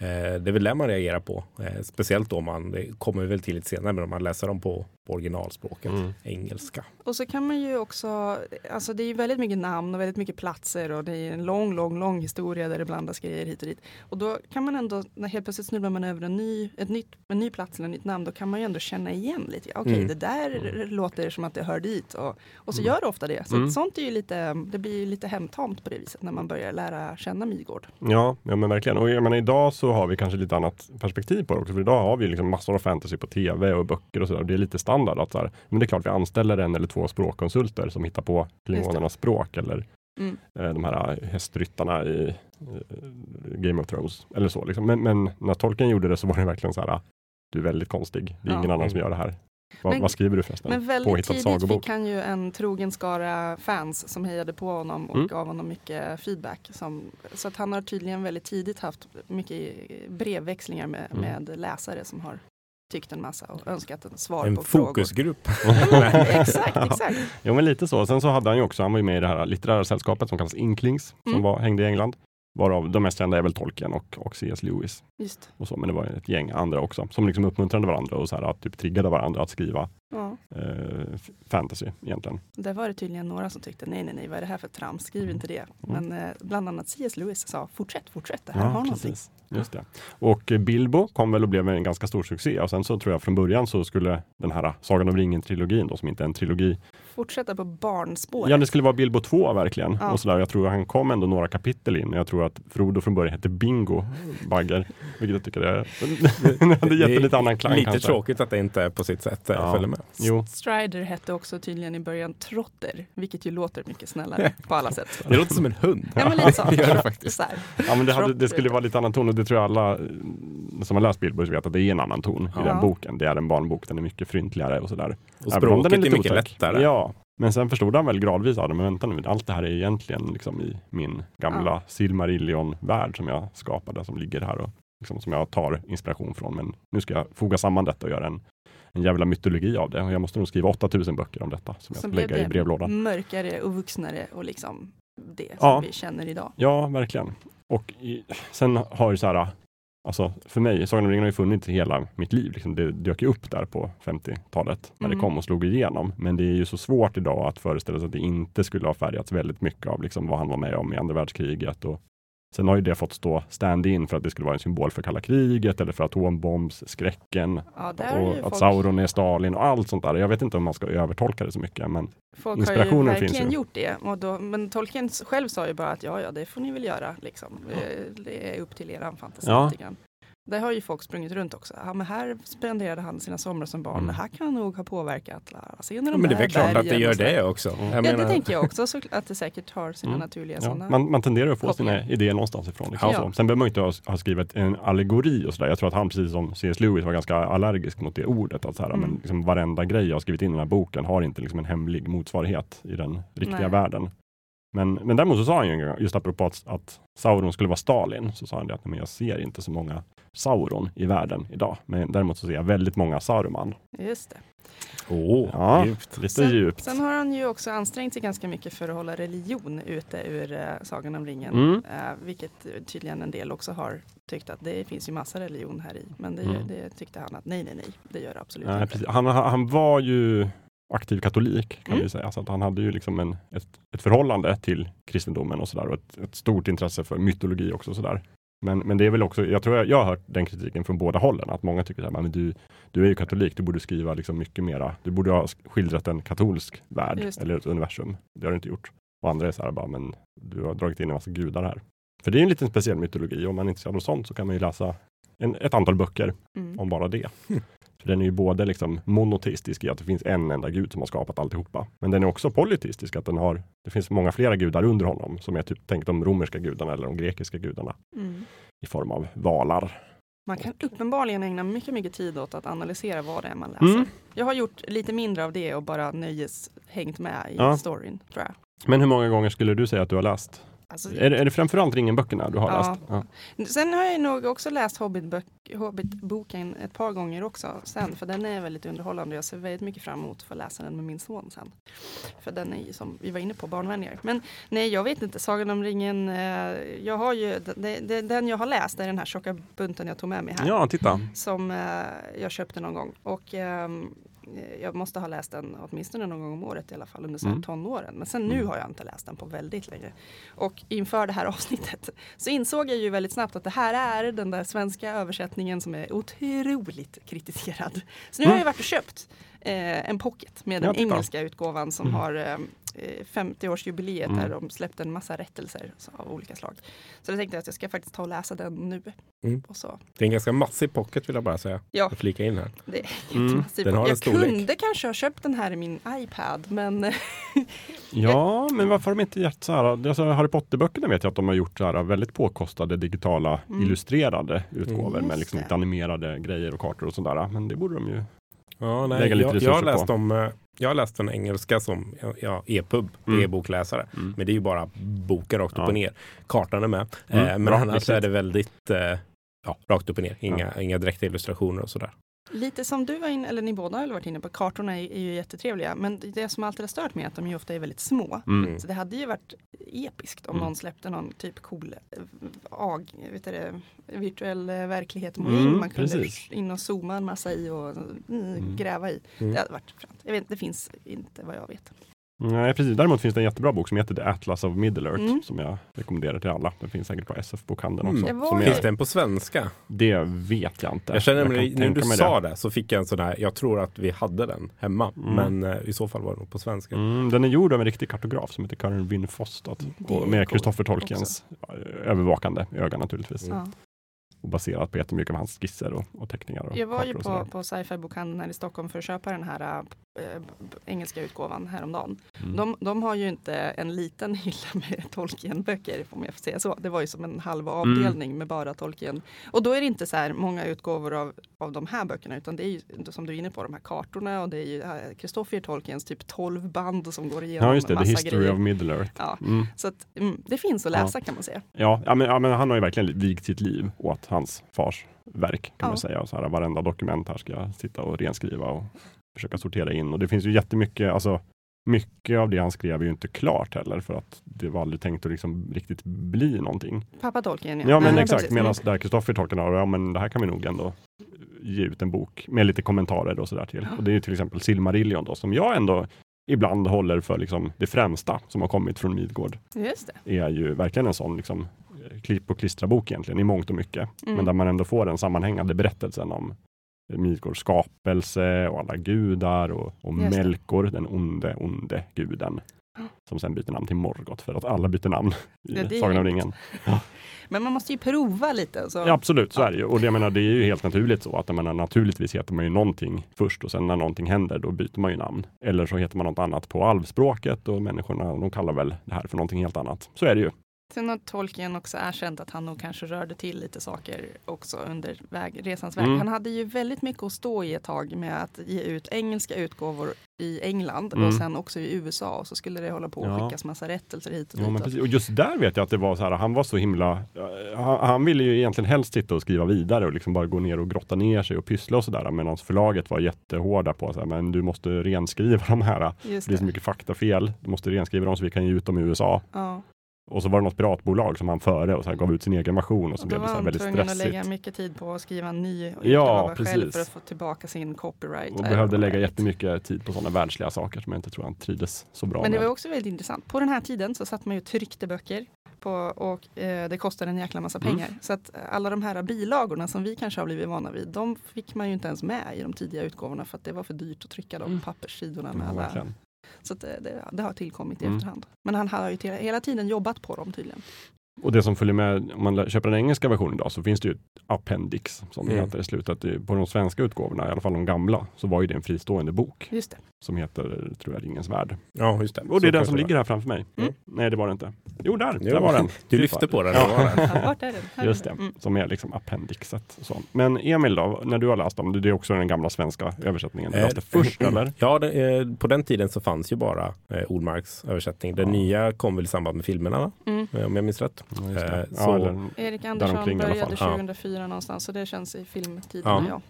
Eh, det är väl det man reagerar på. Eh, speciellt då man, det kommer väl till lite senare, men om man läser dem på på originalspråket, Mm. engelska. Och så kan man ju också, alltså det är ju väldigt mycket namn och väldigt mycket platser och det är en lång, lång, lång historia där det blandas grejer hit och dit. Och då kan man ändå, när helt plötsligt snubblar man över en ny, ett nytt, en ny plats eller ett nytt namn, då kan man ju ändå känna igen lite. Okej, Mm. det där låter som att det hör dit och, och så Mm. gör det ofta det. Så Mm. sånt är ju lite, det blir ju lite hemtamt på det viset när man börjar lära känna Midgård. Ja, ja men verkligen. Och jag menar, idag så har vi kanske lite annat perspektiv på det också. För idag har vi liksom massor av fantasy på tv och böcker och sådär. Det är lite standard att så här, men det är klart vi anställer en eller två språkkonsulter som hittar på klingonernas språk eller Mm. eh, de här hästryttarna i eh, Game of Thrones. Eller så liksom. men, men när Tolkien gjorde det så var det verkligen så här, du är väldigt konstig. Det är Ja. ingen annan som gör det här. Va, Men- vad skriver du förresten? Men väldigt Påhittat tidigt sagobok. fick han ju en trogen skara fans som hejade på honom och Mm. gav honom mycket feedback. Som, så att han har tydligen väldigt tidigt haft mycket brevväxlingar med, Mm. med läsare som har tyckt en massa och önskat en svar En på frågor. fokusgrupp. [laughs] exakt, [laughs] exakt. Jo men lite så. Sen så hade han ju också, han var ju med i det här litterära sällskapet som kallas Inklings, som Mm. var, hängde i England. Varav de mest kända är väl Tolkien och, och C.S. Lewis. Just. Och så, men det var ett gäng andra också som liksom uppmuntrade varandra och så här, att typ triggade varandra att skriva Ja. eh, fantasy egentligen. Där var det tydligen några som tyckte nej, nej, nej, vad är det här för trams, skriv Mm. inte det. Mm. Men eh, bland annat C.S. Lewis sa fortsätt, fortsätt, det här har någonting. Just det. Och Bilbo kom väl och blev en ganska stor succé och sen så tror jag från början så skulle den här Sagan om ringen-trilogin då, som inte är en trilogi, Fortsätta på barnspåret. Ja, det skulle vara Bilbo 2 verkligen. Ja. Och sådär. Jag tror han kom ändå några kapitel in. Jag tror att Frodo från början hette Bingo Bagger. Vilket jag tycker är... [laughs] det hade gett en lite annan klang Lite kanske. tråkigt att det inte på sitt sätt eh, Ja. följer med. Jo, Strider hette också tydligen i början Trotter, vilket ju låter mycket snällare på alla sätt. Det låter som en hund. Ja, men lite så. [laughs] det gör det faktiskt. Så ja, men det, hade, det skulle vara lite annan ton och det tror jag alla som har läst Bilbo vet att det är en annan ton i Ja. den boken. Det är en barnbok, den är mycket fryntligare och sådär. Och språket är, lite mycket otäck. lättare. Ja, men sen förstod han väl gradvis att men vänta nu, allt det här är egentligen liksom i min gamla Silmarillion-värld som jag skapade, som ligger här och liksom, som jag tar inspiration från. Men nu ska jag foga samman detta och göra en, en jävla mytologi av det. Och jag måste nog skriva 8000 böcker om detta som jag Så ska lägga i brevlådan. mörkare och vuxnare och liksom det som Ja. vi känner idag. Ja, verkligen. Och i, sen har ju så här, alltså för mig, Sagan om ringen har ju funnits hela mitt liv. Liksom det dök ju upp där på 50-talet när Mm. det kom och slog igenom. Men det är ju så svårt idag att föreställa sig att det inte skulle ha färgats väldigt mycket av liksom vad han var med om i andra världskriget. Och sen har ju det fått stå stand-in för att det skulle vara en symbol för kalla kriget eller för atombombsskräcken. Ja, ju Och att folk, Sauron är Stalin och allt sånt där. Jag vet inte om man ska övertolka det så mycket. Men folk har ju inspirationen finns verkligen ju. gjort det. Och då, men Tolkien själv sa ju bara att ja, ja, det får ni väl göra. Liksom. Eh, Det är upp till er fantasi. Ja. Där har ju folk sprungit runt också. Ja, men här spenderade han sina somrar som barn. Mm. Här kan nog ha påverkat. de Ja, men det är väl klart att det gör det också. Jag Ja, menar, det tänker jag också, så att det säkert har sina Mm. naturliga ja, sådana. man, man tenderar att få sina idéer någonstans ifrån. Liksom. Ja. Sen behöver man inte ha, ha skrivit en allegori och sådär. Jag tror att han, precis som C.S. Lewis, var ganska allergisk mot det ordet. Att så här, Mm. men liksom varenda grej jag har skrivit in i den här boken har inte liksom en hemlig motsvarighet i den riktiga Nej. världen. Men, men däremot så sa han ju, just apropå att, att Sauron skulle vara Stalin, så sa han det att men jag ser inte så många Sauron i världen idag. Men däremot så ser jag väldigt många Saruman. Just det. Åh, Ja. djupt. Lite Sen- djupt. Sen har han ju också ansträngt sig ganska mycket för att hålla religion ute ur uh, Sagan om ringen. Mm. Eh, vilket tydligen en del också har tyckt att det finns ju massa religion här i. Men det, Mm. det tyckte han att nej, nej, nej, det gör det absolut Nej, inte. precis. Han han var ju aktiv katolik kan Mm. vi säga. Så att han hade ju liksom en, ett, ett förhållande till kristendomen och sådär och ett, ett stort intresse för mytologi också. Så där. Men, men det är väl också, jag tror jag, jag har hört den kritiken från båda hållen, att många tycker att du, du är ju katolik, du borde skriva liksom mycket mera, du borde ha skildrat en katolsk värld eller ett universum. Det har du inte gjort. Och andra är så här, bara, men du har dragit in en massa gudar här. För det är en liten speciell mytologi, om man är intresserad av sånt så kan man ju läsa en, ett antal böcker Mm. om bara det. [laughs] För den är ju både liksom monoteistisk i att det finns en enda gud som har skapat alltihopa. Men den är också polyteistisk, att den har, det finns många flera gudar under honom som är typ tänkt de romerska gudarna eller de grekiska gudarna Mm. i form av valar. Man kan uppenbarligen ägna mycket, mycket tid åt att analysera vad det är man läser. Mm. Jag har gjort lite mindre av det och bara nöjes hängt med i Ja. storyn, tror jag. Men hur många gånger skulle du säga att du har läst? Alltså, Är, det- är det framförallt Ringen-böckerna du har Ja. läst? Ja. Sen har jag nog också läst Hobbit-boken ett par gånger också sen, för den är väldigt underhållande. Jag ser väldigt mycket fram emot att få läsa den med min son sen. För den är ju som vi var inne på, barnvänligare. Men nej, jag vet inte, Sagan om ringen, eh, jag har ju, det, det, den jag har läst är den här tjocka bunten jag tog med mig här. ja, titta. Som eh, jag köpte någon gång. Och ehm, eh, jag måste ha läst den åtminstone någon gång om året i alla fall under så här Mm. tonåren. Men sen nu Mm. har jag inte läst den på väldigt länge. Och inför det här [laughs] avsnittet så insåg jag ju väldigt snabbt att det här är den där svenska översättningen som är otroligt kritiserad. Så nu har jag varit och köpt eh, en pocket med den engelska utgåvan som Mm. har eh, 50-årsjubileet Mm. där de släppte en massa rättelser av olika slag. Så jag tänkte att jag ska faktiskt ta och läsa den nu. Mm. Och så. Det är en ganska massiv pocket vill jag bara säga. Ja. Att flika in här. Det är Mm. Den har en jag storlek. kunde kanske ha köpt den här i min iPad men eh, [laughs] Ja, men varför har de inte gett så här? Alltså Harry Potter-böckerna vet jag att de har gjort så här väldigt påkostade digitala Mm. illustrerade utgåvor Just med liksom lite animerade grejer och kartor och sådär. Men det borde de ju. Ja, nej, Lägga lite jag, jag, resurser har läst på. om, eh, jag har läst den engelska som ja, ja, e-pub, Mm. e-bokläsare. Mm. Men det är ju bara boken rakt upp Ja. och ner. Kartan är med. Mm, Eh, men bra, annars viktigt. är det väldigt eh, ja, rakt upp och ner. Inga, inga direkta illustrationer och sådär. Lite som du var inne, eller ni båda har varit inne på, kartorna är, är ju jättetrevliga. Men det som alltid har stört mig är att de ju ofta är väldigt små. Mm. Mm. Så det hade ju varit episkt om Mm. någon släppte någon typ cool eh, ag, vet det, virtuell eh, verklighet Mm, man kunde precis. in och zooma en massa i och mm, gräva i. Mm. Det hade varit fränt. Jag vet, det finns inte vad jag vet. Nej, precis. Däremot finns det en jättebra bok som heter The Atlas of Middle Earth Mm. som jag rekommenderar till alla. Den finns säkert på SF-bokhandeln Mm. också. Det var Finns den på svenska? det vet jag inte. Jag känner mig, när du sa det. så fick jag en sån här, jag tror att vi hade den hemma. Mm. Men eh, i så fall var den på svenska. Mm, den är gjord av en riktig kartograf som heter Karin Wynne Fostad. Det är med Kristoffer Tolkiens ja, övervakande öga naturligtvis. Mm. Ja. Och baserat på jättemycket av hans skisser och, och teckningar. Och Jag var ju på, på sci-fi bokhandeln här i Stockholm för att köpa den här äh, b- engelska utgåvan häromdagen. Mm. De, de har ju inte en liten [laughs] hylla med Tolkien-böcker om jag får säga så. Det var ju som en halv Mm. avdelning med bara Tolkien. Och då är det inte så här många utgåvor av, av de här böckerna utan det är ju som du är inne på de här kartorna och det är ju äh, Christopher Tolkiens typ 12 band som går igenom Ja, just det. en The massa History grejer. of Middle Earth. Ja, Mm. så att, mm, det finns att läsa kan man säga. Ja, ja, men, ja, men han har ju verkligen vigt sitt liv åt hans fars verk kan Ja. man säga. Och så här, varenda dokument här ska jag sitta och renskriva och försöka sortera in. Och det finns ju jättemycket, alltså mycket av det han skrev är ju inte klart heller för att det var aldrig tänkt att liksom riktigt bli någonting. Pappa Tolkien Ja, men Nej, exakt. Medan där Kristoffer Tolkien har, ja men det här kan vi nog ändå ge ut en bok med lite kommentarer och sådär till. Och det är ju till exempel Silmarillion då, som jag ändå ibland håller för liksom det främsta som har kommit från Midgård. Just det. är ju verkligen en sån liksom, klipp och klistra bok egentligen i mångt och mycket. Mm. Men där man ändå får den sammanhängande berättelsen om Midgårds skapelse och alla gudar och, och. Melkor, den onde, onde guden. Ja. Som sen byter namn till Morgoth för att alla byter namn i Ja, Sagan om ringen. [laughs] Men man måste ju prova lite. Så. Ja, absolut, så är det ju. Och det, jag menar, det är ju helt naturligt så att jag menar, naturligtvis heter man ju någonting först och sen när någonting händer då byter man ju namn. Eller så heter man något annat på alvspråket och människorna de kallar väl det här för någonting helt annat. Så är det ju. Sen har Tolkien också erkänt att han nog kanske rörde till lite saker också under väg, resans väg. Mm. Han hade ju väldigt mycket att stå i ett tag med att ge ut engelska utgåvor i England Mm. och sen också i USA och så skulle det hålla på att Ja. skickas massa rättelser hit och Ja, dit. men och- just där vet jag att det var så här, han var så himla, eh, han, han ville ju egentligen helst sitta och skriva vidare och liksom bara gå ner och grotta ner sig och pyssla och sådär. Medan förlaget var jättehårda på här, men du måste renskriva de här. Just Det är så det. mycket faktafel. Du måste renskriva dem så vi kan ge ut dem i USA. Ja. Och så var det något piratbolag som han före och så här gav ut sin egen version och så Och då blev det var så här han väldigt tvungen att stressigt. lägga mycket tid på att skriva en ny Ja, själv för att få tillbaka sin copyright. Och behövde var lägga jättemycket tid på sådana världsliga saker som jag inte tror han trivdes så bra Men det med. var också väldigt intressant. På den här tiden så satt man ju och tryckte böcker på, och eh, det kostade en jäkla massa Mm. pengar. Så att eh, alla de här bilagorna som vi kanske har blivit vana vid, de fick man ju inte ens med i de tidiga utgåvorna för att det var för dyrt att trycka de Mm. papperssidorna med alla. Så att det, det, har tillkommit i Mm. efterhand. Men han har ju till, hela tiden jobbat på dem tydligen. Och det som följer med, om man köper den engelska versionen idag, så finns det ju ett appendix som det Mm. heter i slutet. På de svenska utgåvorna, i alla fall de gamla, så var ju det en fristående bok Just det. Som heter, tror jag, Ringens Värld. Ja, just det. Och det är Så den som ligger här framför mig. Mm. Nej, det var det inte. Jo, där, Jo, där var den. Du lyfte på den. Ja. det var den. Ja, [laughs] vart är den? Här är Just det. Mm. som är liksom appendixet. Och så. Men Emil då, när du har läst dem, det är också den gamla svenska översättningen. Du Eh, läste först eller? [clears throat] Ja, det, eh, på den tiden så fanns ju bara eh, Ordmarks översättning. Den Ja. nya kom väl i samband med filmerna, va? Mm. Eh, om jag minns rätt. Ja, just det. Eh, ja, så- eller, Erik Andersson började fall. Ja. 2004 någonstans så det känns i filmtiden. Ja.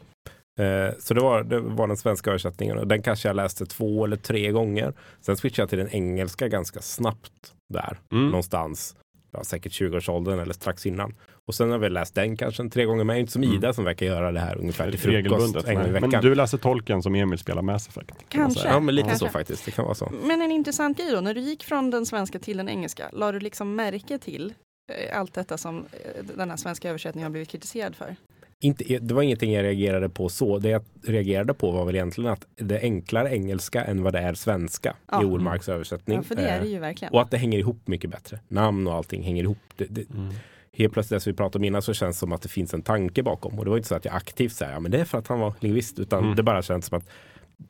Eh, så det var, det var den svenska översättningen och den kanske jag läste två eller tre gånger. Sen switchade jag till den engelska ganska snabbt där mm. någonstans ja, säkert 20-årsåldern eller strax innan. Och sen har vi läst den kanske en tre gånger med. Inte som Mm. Ida som verkar göra det här ungefär till frukost en gång i veckan. Men du läser tolken som Emil spelar Mass Effect. kan Kanske. säga. Ja, men lite Kanske. så faktiskt. Det kan vara så. Men en intressant grej då, när du gick från den svenska till den engelska, la du liksom märke till eh, allt detta som eh, den här svenska översättningen har blivit kritiserad för? Inte, det var ingenting jag reagerade på så. Det jag reagerade på var väl egentligen att det är enklare engelska än vad det är svenska Ja. i Ormarks översättning. Ja, för det är det Eh, ju verkligen. Och att det hänger ihop mycket bättre. Namn och allting hänger ihop. Det, det, Mm. helt plötsligt, som vi pratade om innan, så känns det som att det finns en tanke bakom. Och det var inte så att jag aktivt säger, ja men det är för att han var lingvist, utan Mm. det bara känns som att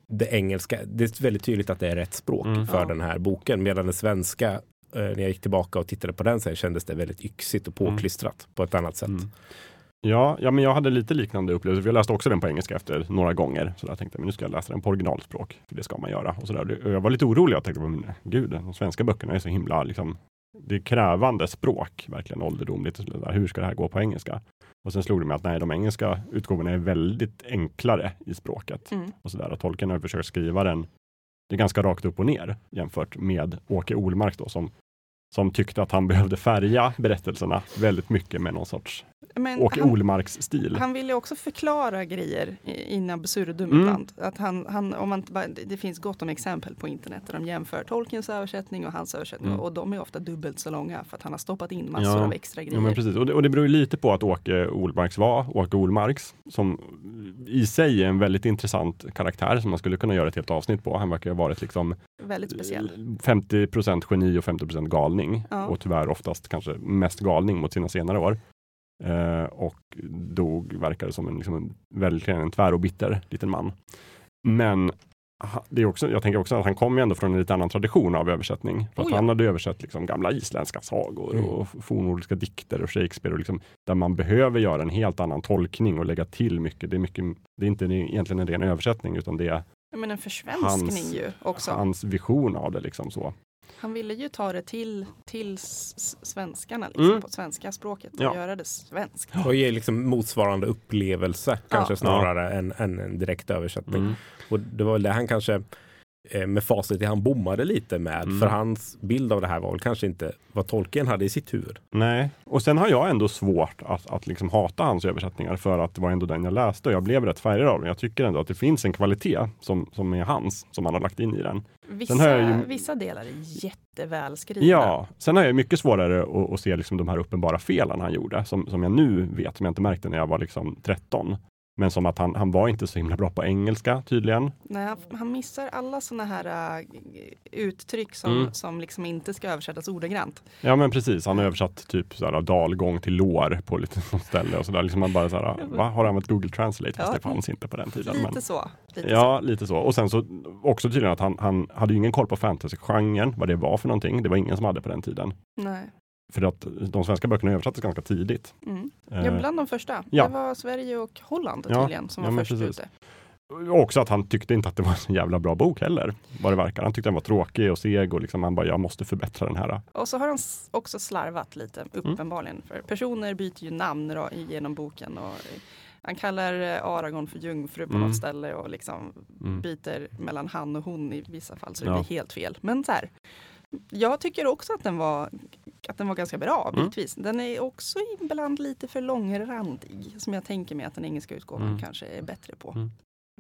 det engelska, det är väldigt tydligt att det är rätt språk Mm. för Ja. den här boken. Medan det svenska, eh, när jag gick tillbaka och tittade på den sen, kändes det väldigt yxigt och påklistrat på ett annat sätt. Mm. Ja, ja, men jag hade lite liknande upplevelse. Jag läste också den på engelska efter några gånger. Så jag tänkte men nu ska jag läsa den på originalspråk. För det ska man göra. Och så där. Jag var lite orolig. Jag tänkte, men, gud, de svenska böckerna är så himla liksom, det är krävande språk, verkligen ålderdomligt. Och så där. Hur ska det här gå på engelska? Och sen slog det mig att nej, de engelska utgåvorna är väldigt enklare i språket. Mm. Och så där. Och tolken har försökt skriva den, det är ganska rakt upp och ner jämfört med Åke Olmark då, som, som tyckte att han behövde färga berättelserna väldigt mycket med någon sorts Men Åke han, Olmarks stil. han ville också förklara grejer in absurdum Mm. ibland. Att han, han, om man, det finns gott om exempel på internet där de jämför Tolkiens översättning och hans översättning. Mm. Och de är ofta dubbelt så långa för att han har stoppat in massor Ja. av extra grejer. Ja, men precis. Och, det, och det beror lite på att Åke Olmarks var Åke Olmarks, som i sig är en väldigt intressant karaktär som man skulle kunna göra ett helt avsnitt på. Han verkar ha varit liksom Väldigt speciell. 50% geni och 50% galning. Ja. Och tyvärr oftast kanske mest galning mot sina senare år. Eh, och dog, verkar det som en, liksom en, verkligen en tvär och bitter liten man. Men det är också, jag tänker också att han kom ju ändå från en lite annan tradition av översättning. För Oh ja. Han hade översatt liksom gamla isländska sagor Mm. och fornnordiska dikter och Shakespeare. Och liksom, där man behöver göra en helt annan tolkning och lägga till mycket. Det är, mycket, det är inte egentligen en ren översättning utan det är Men en försvenskning Hans- ju också. hans vision av det. Liksom så. Han ville ju ta det till, till svenskarna, liksom, Mm. på svenska språket och Ja. göra det svenskt. Och ge liksom motsvarande upplevelse kanske Ja. snarare än, än en direkt översättning. Mm. Och det var väl det han kanske med facit i han bommade lite med. Mm. För hans bild av det här var väl kanske inte vad Tolkien hade i sitt huvud. Nej, och sen har jag ändå svårt att, att liksom hata hans översättningar för att det var ändå den jag läste och jag blev rätt färgad av den. Jag tycker ändå att det finns en kvalitet som, som är hans, som han har lagt in i den. Vissa, ju- vissa delar är jättevälskrivna. Ja, sen har jag mycket svårare att, att se liksom de här uppenbara felen han gjorde, som, som jag nu vet, som jag inte märkte när jag var liksom 13. Men som att han, han var inte så himla bra på engelska tydligen. Nej, han, missar alla sådana här äh, uttryck som, Mm. som liksom inte ska översättas ordagrant. Ja men precis, han har översatt typ såhär, dalgång till lår på lite [laughs] ställe och sådär. Liksom man bara såhär, [laughs] va? Har du använt Google Translate? Fast Ja. det fanns inte på den tiden. Lite Men... så. Lite så. Ja, lite så. Och sen så också tydligen att han, han hade ju ingen koll på fantasygenren, vad det var för någonting. Det var ingen som hade på den tiden. Nej. För att de svenska böckerna översattes ganska tidigt. Mm. Eh, Ja, bland de första. ja. Det var Sverige och Holland Ja, tydligen som ja, var men först precis. ute. och också att han tyckte inte att det var en så jävla bra bok heller, vad det verkar. Han tyckte den var tråkig och seg och liksom han bara, jag måste förbättra den här. Och så har han också slarvat lite, Mm. uppenbarligen. För personer byter ju namn genom boken. Och eh, han kallar eh, Aragorn för jungfru på Mm. något ställe och liksom Mm. byter mellan han och hon i vissa fall så det Ja. blir helt fel. Men så här, jag tycker också att den var, att den var ganska bra Mm. bitvis. Den är också ibland lite för långrandig som jag tänker mig att den engelska utgåvan Mm. kanske är bättre på. Mm.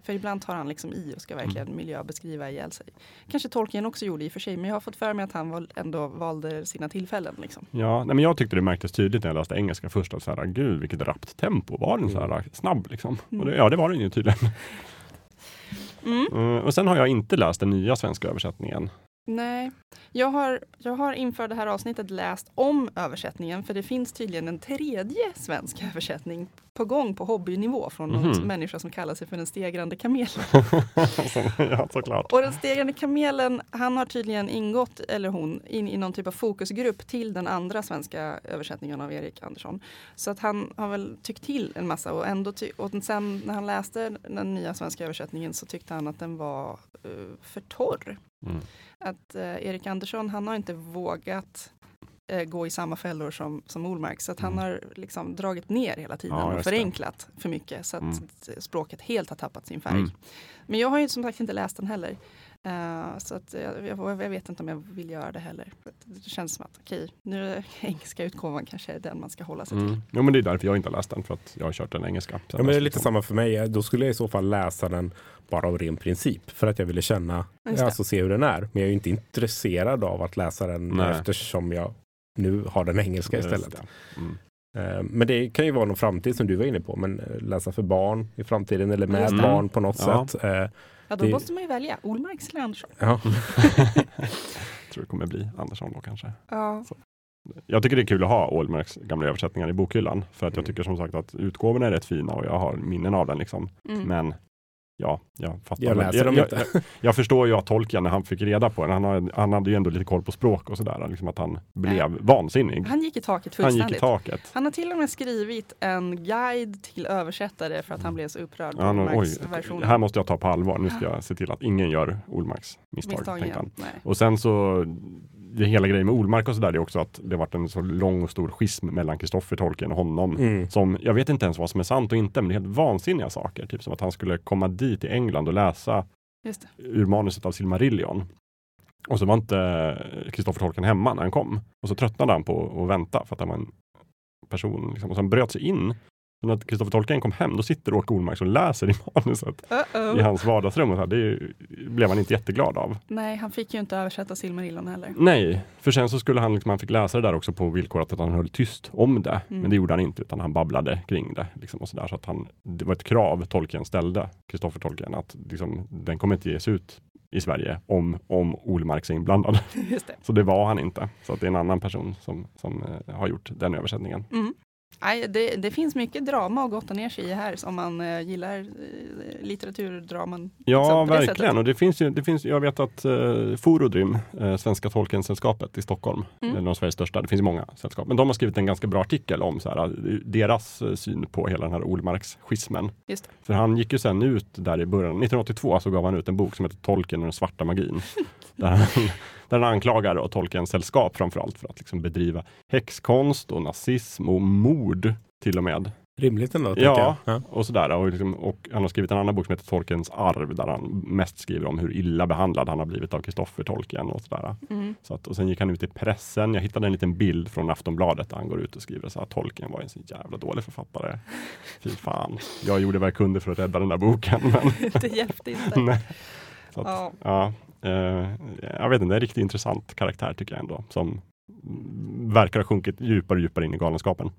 För ibland tar han liksom i och ska verkligen miljöbeskriva ihjäl sig. Kanske Tolkien också gjorde i och för sig, men jag har fått för mig att han val- ändå valde sina tillfällen. Liksom. Ja, nej, men jag tyckte det märktes tydligt när jag läste engelska först. Att så här, gud vilket rappt tempo. Var den så här snabb liksom? Och det, ja, det var den ju tydligen. Mm. Mm, och sen har jag inte läst den nya svenska översättningen. Nej, jag har, jag har inför det här avsnittet läst om översättningen för det finns tydligen en tredje svensk översättning på gång på hobbynivå från någon Mhm. människa som kallar sig för den stegrande kamelen. [laughs] ja, såklart. Och den stegrande kamelen, han har tydligen ingått, eller hon, in i någon typ av fokusgrupp till den andra svenska översättningen av Erik Andersson. Så att han har väl tyckt till en massa och ändå och sen när han läste den nya svenska översättningen så tyckte han att den var eh, för torr. Mm. Att eh, Erik Andersson, han har inte vågat eh, gå i samma fällor som, som Olmark. Så att han Mm. har liksom dragit ner hela tiden Ja, och just det. förenklat för mycket. Så att Mm. språket helt har tappat sin färg. Mm. Men jag har ju som sagt inte läst den heller. Eh, så att jag, jag, jag vet inte om jag vill göra det heller. Det känns som att okej, nu är [laughs] engelska utgåvan kanske är den man ska hålla sig till. Mm. Jo, men det är därför jag inte har läst den, för att jag har kört den engelska. Ja, men det är lite samma för mig. Då skulle jag i så fall läsa den bara av ren princip för att jag ville känna, alltså se hur den är. Men jag är ju inte intresserad av att läsa den Nej. eftersom jag nu har den engelska istället. det. Mm. Men det kan ju vara någon framtid som du var inne på, men eh, läsa för barn i framtiden eller med det. barn på något Ja. sätt. Eh, Ja, då det- måste man ju välja. Olmarks eller Andersson? Ja. [laughs] Jag tror det kommer bli Andersson då kanske. Ja. Jag tycker det är kul att ha Ålmarks gamla översättningar i bokhyllan. För att jag Mm. tycker som sagt att utgåvorna är rätt fina och jag har minnen av den. Liksom. Mm. Men ja, jag fattar. Jag läser jag, jag, inte. Jag, jag förstår ju att Tolkien när han fick reda på den, han, har, han hade ju ändå lite koll på språk och sådär. Liksom att han blev vansinnig. Han gick i taket Han gick i fullständigt. taket. Han har till och med skrivit en guide till översättare för att han blev så upprörd på Han, oj, det här måste jag ta på allvar. Nu ska [gasps] jag se till att ingen gör Olmarks misstag. Misstag han. Nej. Och sen så, det hela grejen med Olmark och sådär, är också att det varit en så lång och stor schism mellan Kristoffer Tolkien och honom. Mm. Som, jag vet inte ens vad som är sant och inte, men det är helt vansinniga saker. Typ som att han skulle komma dit i England och läsa Just det. ur manuset av Silmarillion. Och så var inte Kristoffer Tolkien hemma när han kom. Och så tröttnade han på att vänta för att han var en person. Liksom. Och sen bröt sig in. När Kristoffer Tolkien kom hem, då sitter Åke Olmark och läser i manuset Uh-oh. i hans vardagsrum. Och så här. Det ju- blev han inte jätteglad av. Nej, han fick ju inte översätta Silmarillion heller. Nej, för sen så skulle han, liksom, han fick läsa det där också på villkor att han höll tyst om det. Mm. Men det gjorde han inte, utan han babblade kring det. Liksom, och så där, så att han, det var ett krav Tolkien ställde, Kristoffer Tolkien, att liksom, den kommer inte ges ut i Sverige om, om Olmark är inblandad. [laughs] Just det. Så det var han inte. Så att det är en annan person som, som eh, har gjort den översättningen. Mm. Nej, det, det finns mycket drama att gotta ner sig i här om man eh, gillar eh, litteraturdraman. Ja, liksom verkligen. Och det finns ju, det finns, jag vet att eh, Forodrym, eh, Svenska Tolkiensällskapet i Stockholm, Mm. mm. de Sveriges största, det finns ju många sällskap, men de har skrivit en ganska bra artikel om så här, eh, deras eh, syn på hela den här Olmarks-schismen. För han gick ju sen ut där i början, 1982 så gav han ut en bok som heter Tolkien och den svarta magin. [laughs] där, han, där han anklagar då Tolkiens sällskap framförallt för att liksom bedriva häxkonst och nazism och mord till och med. Rimligt ändå. Ja. jag. Ja. Och, sådär, och, liksom, och han har skrivit en annan bok som heter Tolkiens arv där han mest skriver om hur illa behandlad han har blivit av Kristoffer Tolkien. Och, sådär. Mm. Så att, och sen gick han ut i pressen. Jag hittade en liten bild från Aftonbladet där han går ut och skriver så att Tolkien var en så jävla dålig författare. [laughs] Fy fan. Jag gjorde vad jag kunde för att rädda den där boken. Men, [laughs] Det hjälpte inte. [laughs] nej. Så att, Ja. ja, jag vet inte, det är en riktigt intressant karaktär tycker jag ändå. Som verkar ha sjunkit djupare och djupare in i galenskapen.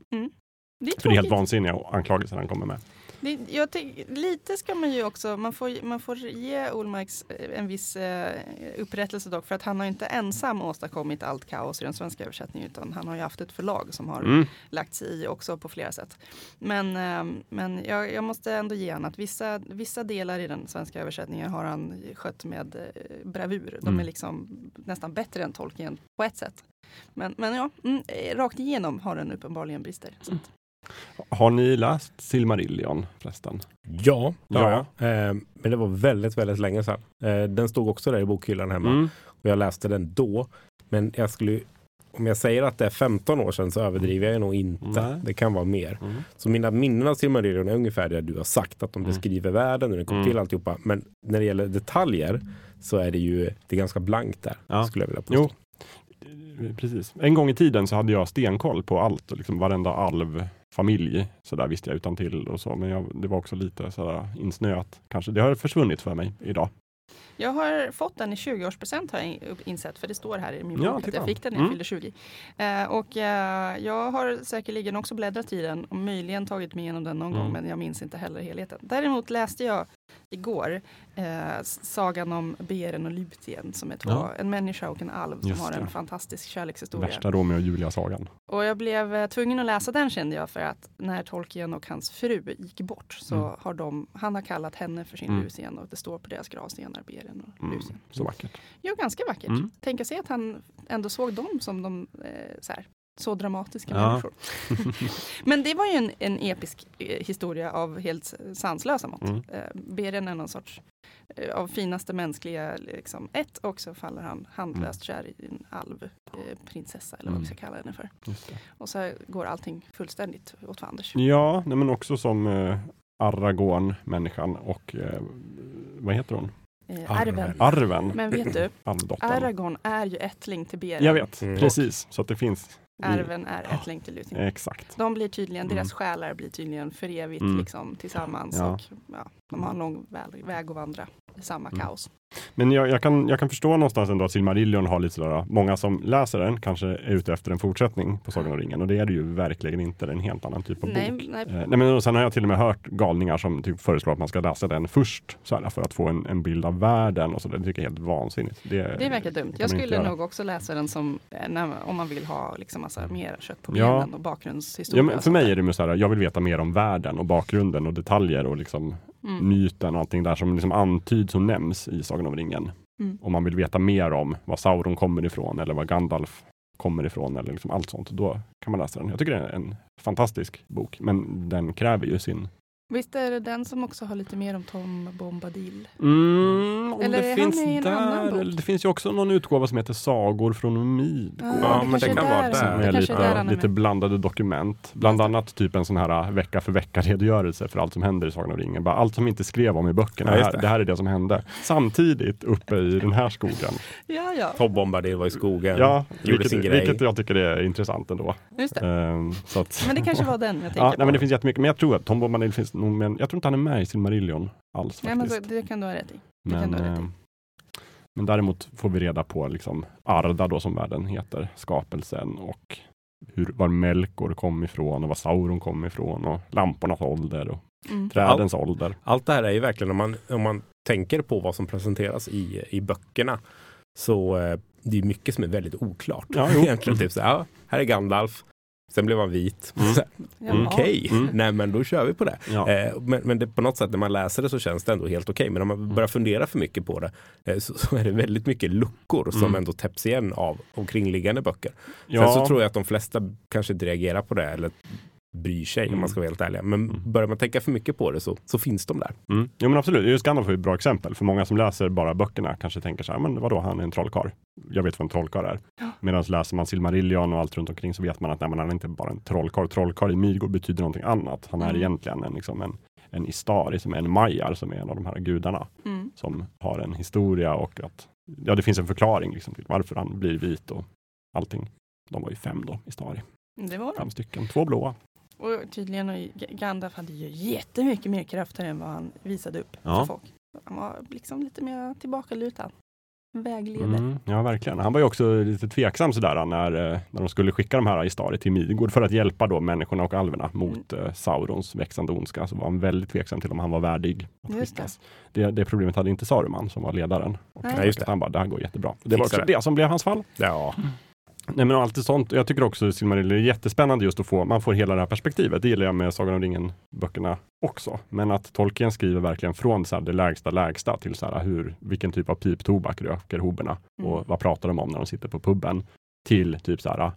Det är För det är helt vansinniga anklagelser han kommer med. Det, jag tänk, lite ska man ju också, man får, man får ge Olmarks eh, en viss eh, upprättelse dock för att han har inte ensam åstadkommit allt kaos i den svenska översättningen utan han har ju haft ett förlag som har Mm. lagt sig i också på flera sätt. Men, eh, men jag, jag måste ändå ge han att vissa, vissa delar i den svenska översättningen har han skött med eh, bravur. De är Mm. liksom nästan bättre än Tolkien på ett sätt. Men, men ja, mm, eh, rakt igenom har den uppenbarligen brister. Så Har ni läst Silmarillion förresten? Ja, Ja. jag. Eh, men det var väldigt, väldigt länge sedan. Eh, den stod också där i bokhyllan hemma Mm. och jag läste den då. Men jag skulle, om jag säger att det är 15 år sedan så överdriver jag nog inte. Nej. Det kan vara mer. Mm. Så mina minnen av Silmarillion är ungefär det du har sagt, att de Mm. beskriver världen och den kom Mm. till alltihopa. Men när det gäller detaljer så är det ju det är ganska blankt där, Ja. skulle jag vilja påstå. Jo, precis. En gång i tiden så hade jag stenkoll på allt, och liksom varenda familj, Så där visste jag utan till och så, men jag, det var också lite sådär insnöat. Kanske. Det har försvunnit för mig idag. Jag har fått den i 20-årspresent har jag insett, för det står här i min Ja, bok att titta. jag fick den när jag Mm. fyllde 20. Eh, och eh, jag har säkerligen också bläddrat i den och möjligen tagit mig igenom den någon Mm. gång, men jag minns inte heller helheten. Däremot läste jag igår eh, sagan om Beren och Lutien, som är två, Ja. en människa och en alv som Just har en det. fantastisk kärlekshistoria. Värsta Romeo och Julia-sagan. Och jag blev eh, tvungen att läsa den kände jag för att när Tolkien och hans fru gick bort så Mm. har de, han har kallat henne för sin Mm. Lucien och det står på deras gravstenar Beren och Mm. Så vackert. Jo, ganska vackert. Mm. Tänka sig att han ändå såg dem som de eh, så, här, så dramatiska Ja. människor. [laughs] Men det var ju en, en episk eh, historia av helt sanslösa mått. Mm. Eh, Beren är någon sorts eh, av finaste mänskliga liksom, ett och så faller han handlöst kär i en alv eh, prinsessa eller vad vi ska kalla henne för. Och så går allting fullständigt åt fanders. Ja, nej, men också som eh, Aragorn, människan, och eh, vad heter hon? Eh, arven. Arven, Men vet du. [clears throat] Aragorn är ju ättling till Beren. Jag vet, Mm. precis. Så att det finns. Arven är ättling till Luthien. Exakt. De blir tydligen, Mm. deras själar blir tydligen för evigt Mm. liksom, tillsammans Ja. och ja, de har en lång väg, väg att vandra i samma Mm. kaos. Men jag, jag, kan, jag kan förstå någonstans ändå att Silmarillion har lite sådär, många som läser den kanske är ute efter en fortsättning på Sagan om ringen och det är det ju verkligen inte. Det är en helt annan typ av Nej, bok. nej, Eh, nej men och sen har jag till och med hört galningar som typ föreslår att man ska läsa den först så här, för att få en, en bild av världen och så. Det tycker jag är helt vansinnigt. Det, det verkar dumt. Jag skulle nog också läsa den som, eh, när, om man vill ha liksom massa mer kött på Ja. benen och bakgrundshistoria. Ja, för mig är det mer så här, jag vill veta mer om världen och bakgrunden och detaljer och liksom. Mm. myten och allting där som liksom antyds och nämns i Sagan om ringen. Mm. Om man vill veta mer om var Sauron kommer ifrån eller var Gandalf kommer ifrån eller liksom allt sånt, då kan man läsa den. Jag tycker det är en fantastisk bok, men den kräver ju sin... Visst är det den som också har lite mer om Tom Bombadil? Mm, Eller det finns där, det finns ju också någon utgåva som heter Sagor från Midgård. Ja, men det kan vara där som- det är lite, är lite blandade dokument. Bland Just det. annat typ en sån här äh, vecka för vecka redogörelse för allt som händer i Sagan om ringen. Bara allt som inte skrev om i böckerna. Ja, just här, det. det här är det som hände. Samtidigt uppe i den här skogen. [laughs] Ja, ja, Tom Bombadil var i skogen. Ja, gjorde vilket, sin grej. vilket jag tycker är intressant ändå. just det. Ehm, så att, Men det kanske var den jag tänkte [laughs] ja, på. nej, men det finns jättemycket. Men jag tror att Tom Bombadil finns nog med, Jag tror inte han är med i Silmarillion alls Nej, men faktiskt. så, det kan du ha rätt i. men, rätt i. ehm, men däremot får vi reda på liksom Arda då som världen heter, skapelsen och hur, var Melkor kom ifrån och var Sauron kom ifrån och lampornas ålder och Mm. trädens ålder. Allt det här är ju verkligen, om man, om man tänker på vad som presenteras i, i böckerna, så eh, det är mycket som är väldigt oklart. Ja. [laughs] Egentligen typ så ja, här är Gandalf, sen blev han vit. Mm. Så här, Jaha. Okej, Mm. nej men då kör vi på det. Ja. Eh, men men det, på något sätt när man läser det så känns det ändå helt okej. Men om man Mm. börjar fundera för mycket på det eh, så, så är det väldigt mycket luckor som Mm. ändå täpps igen av omkringliggande böcker. ja. Sen så tror jag att de flesta kanske inte reagerar på det eller bryr sig om Mm. man ska vara helt ärlig. Men Mm. börjar man tänka för mycket på det så, så finns de där. Mm. Jo men absolut, just Gandalf är ett bra exempel. För många som läser bara böckerna kanske tänker så här, men vadå, han är en trollkarl. Jag vet vad en trollkarl är. Ja. Medan läser man Silmarillion och allt runt omkring så vet man att nej, men han är inte bara en trollkarl. Trollkarl i Midgård betyder någonting annat. Han är Mm. egentligen en, liksom en, en Istari, som är en Majar, som är en av de här gudarna. Mm. Som har en historia och att ja, det finns en förklaring liksom, till varför han blir vit och allting. De var ju fem då, Istari. Det var de. Fem stycken, två blåa. Och tydligen G- Gandalf hade ju jättemycket mer krafter än vad han visade upp Ja. för folk. Han var liksom lite mer tillbakalutad. Vägleder. Mm, ja, verkligen. Han var ju också lite tveksam sådär när, eh, när de skulle skicka de här Istari till Midgård för att hjälpa då människorna och alverna mot Mm. Saurons växande ondska. Så var han väldigt tveksam till om han var värdig att Just skickas. Det. Det, problemet hade inte Saruman som var ledaren. Och Nej. just det. Han bara, det här går jättebra. Det var Fixar också det. det som blev hans fall. Ja, Nej men allt sånt. Jag tycker också Silmarillion är jättespännande just att få, man får hela det här perspektivet. Det gillar jag med Sagan om ringen böckerna också. Men att Tolkien skriver verkligen från så här, det lägsta lägsta till så här, hur, vilken typ av piptobak röker hoberna Mm. och vad pratar de om när de sitter på puben. Till typ så här,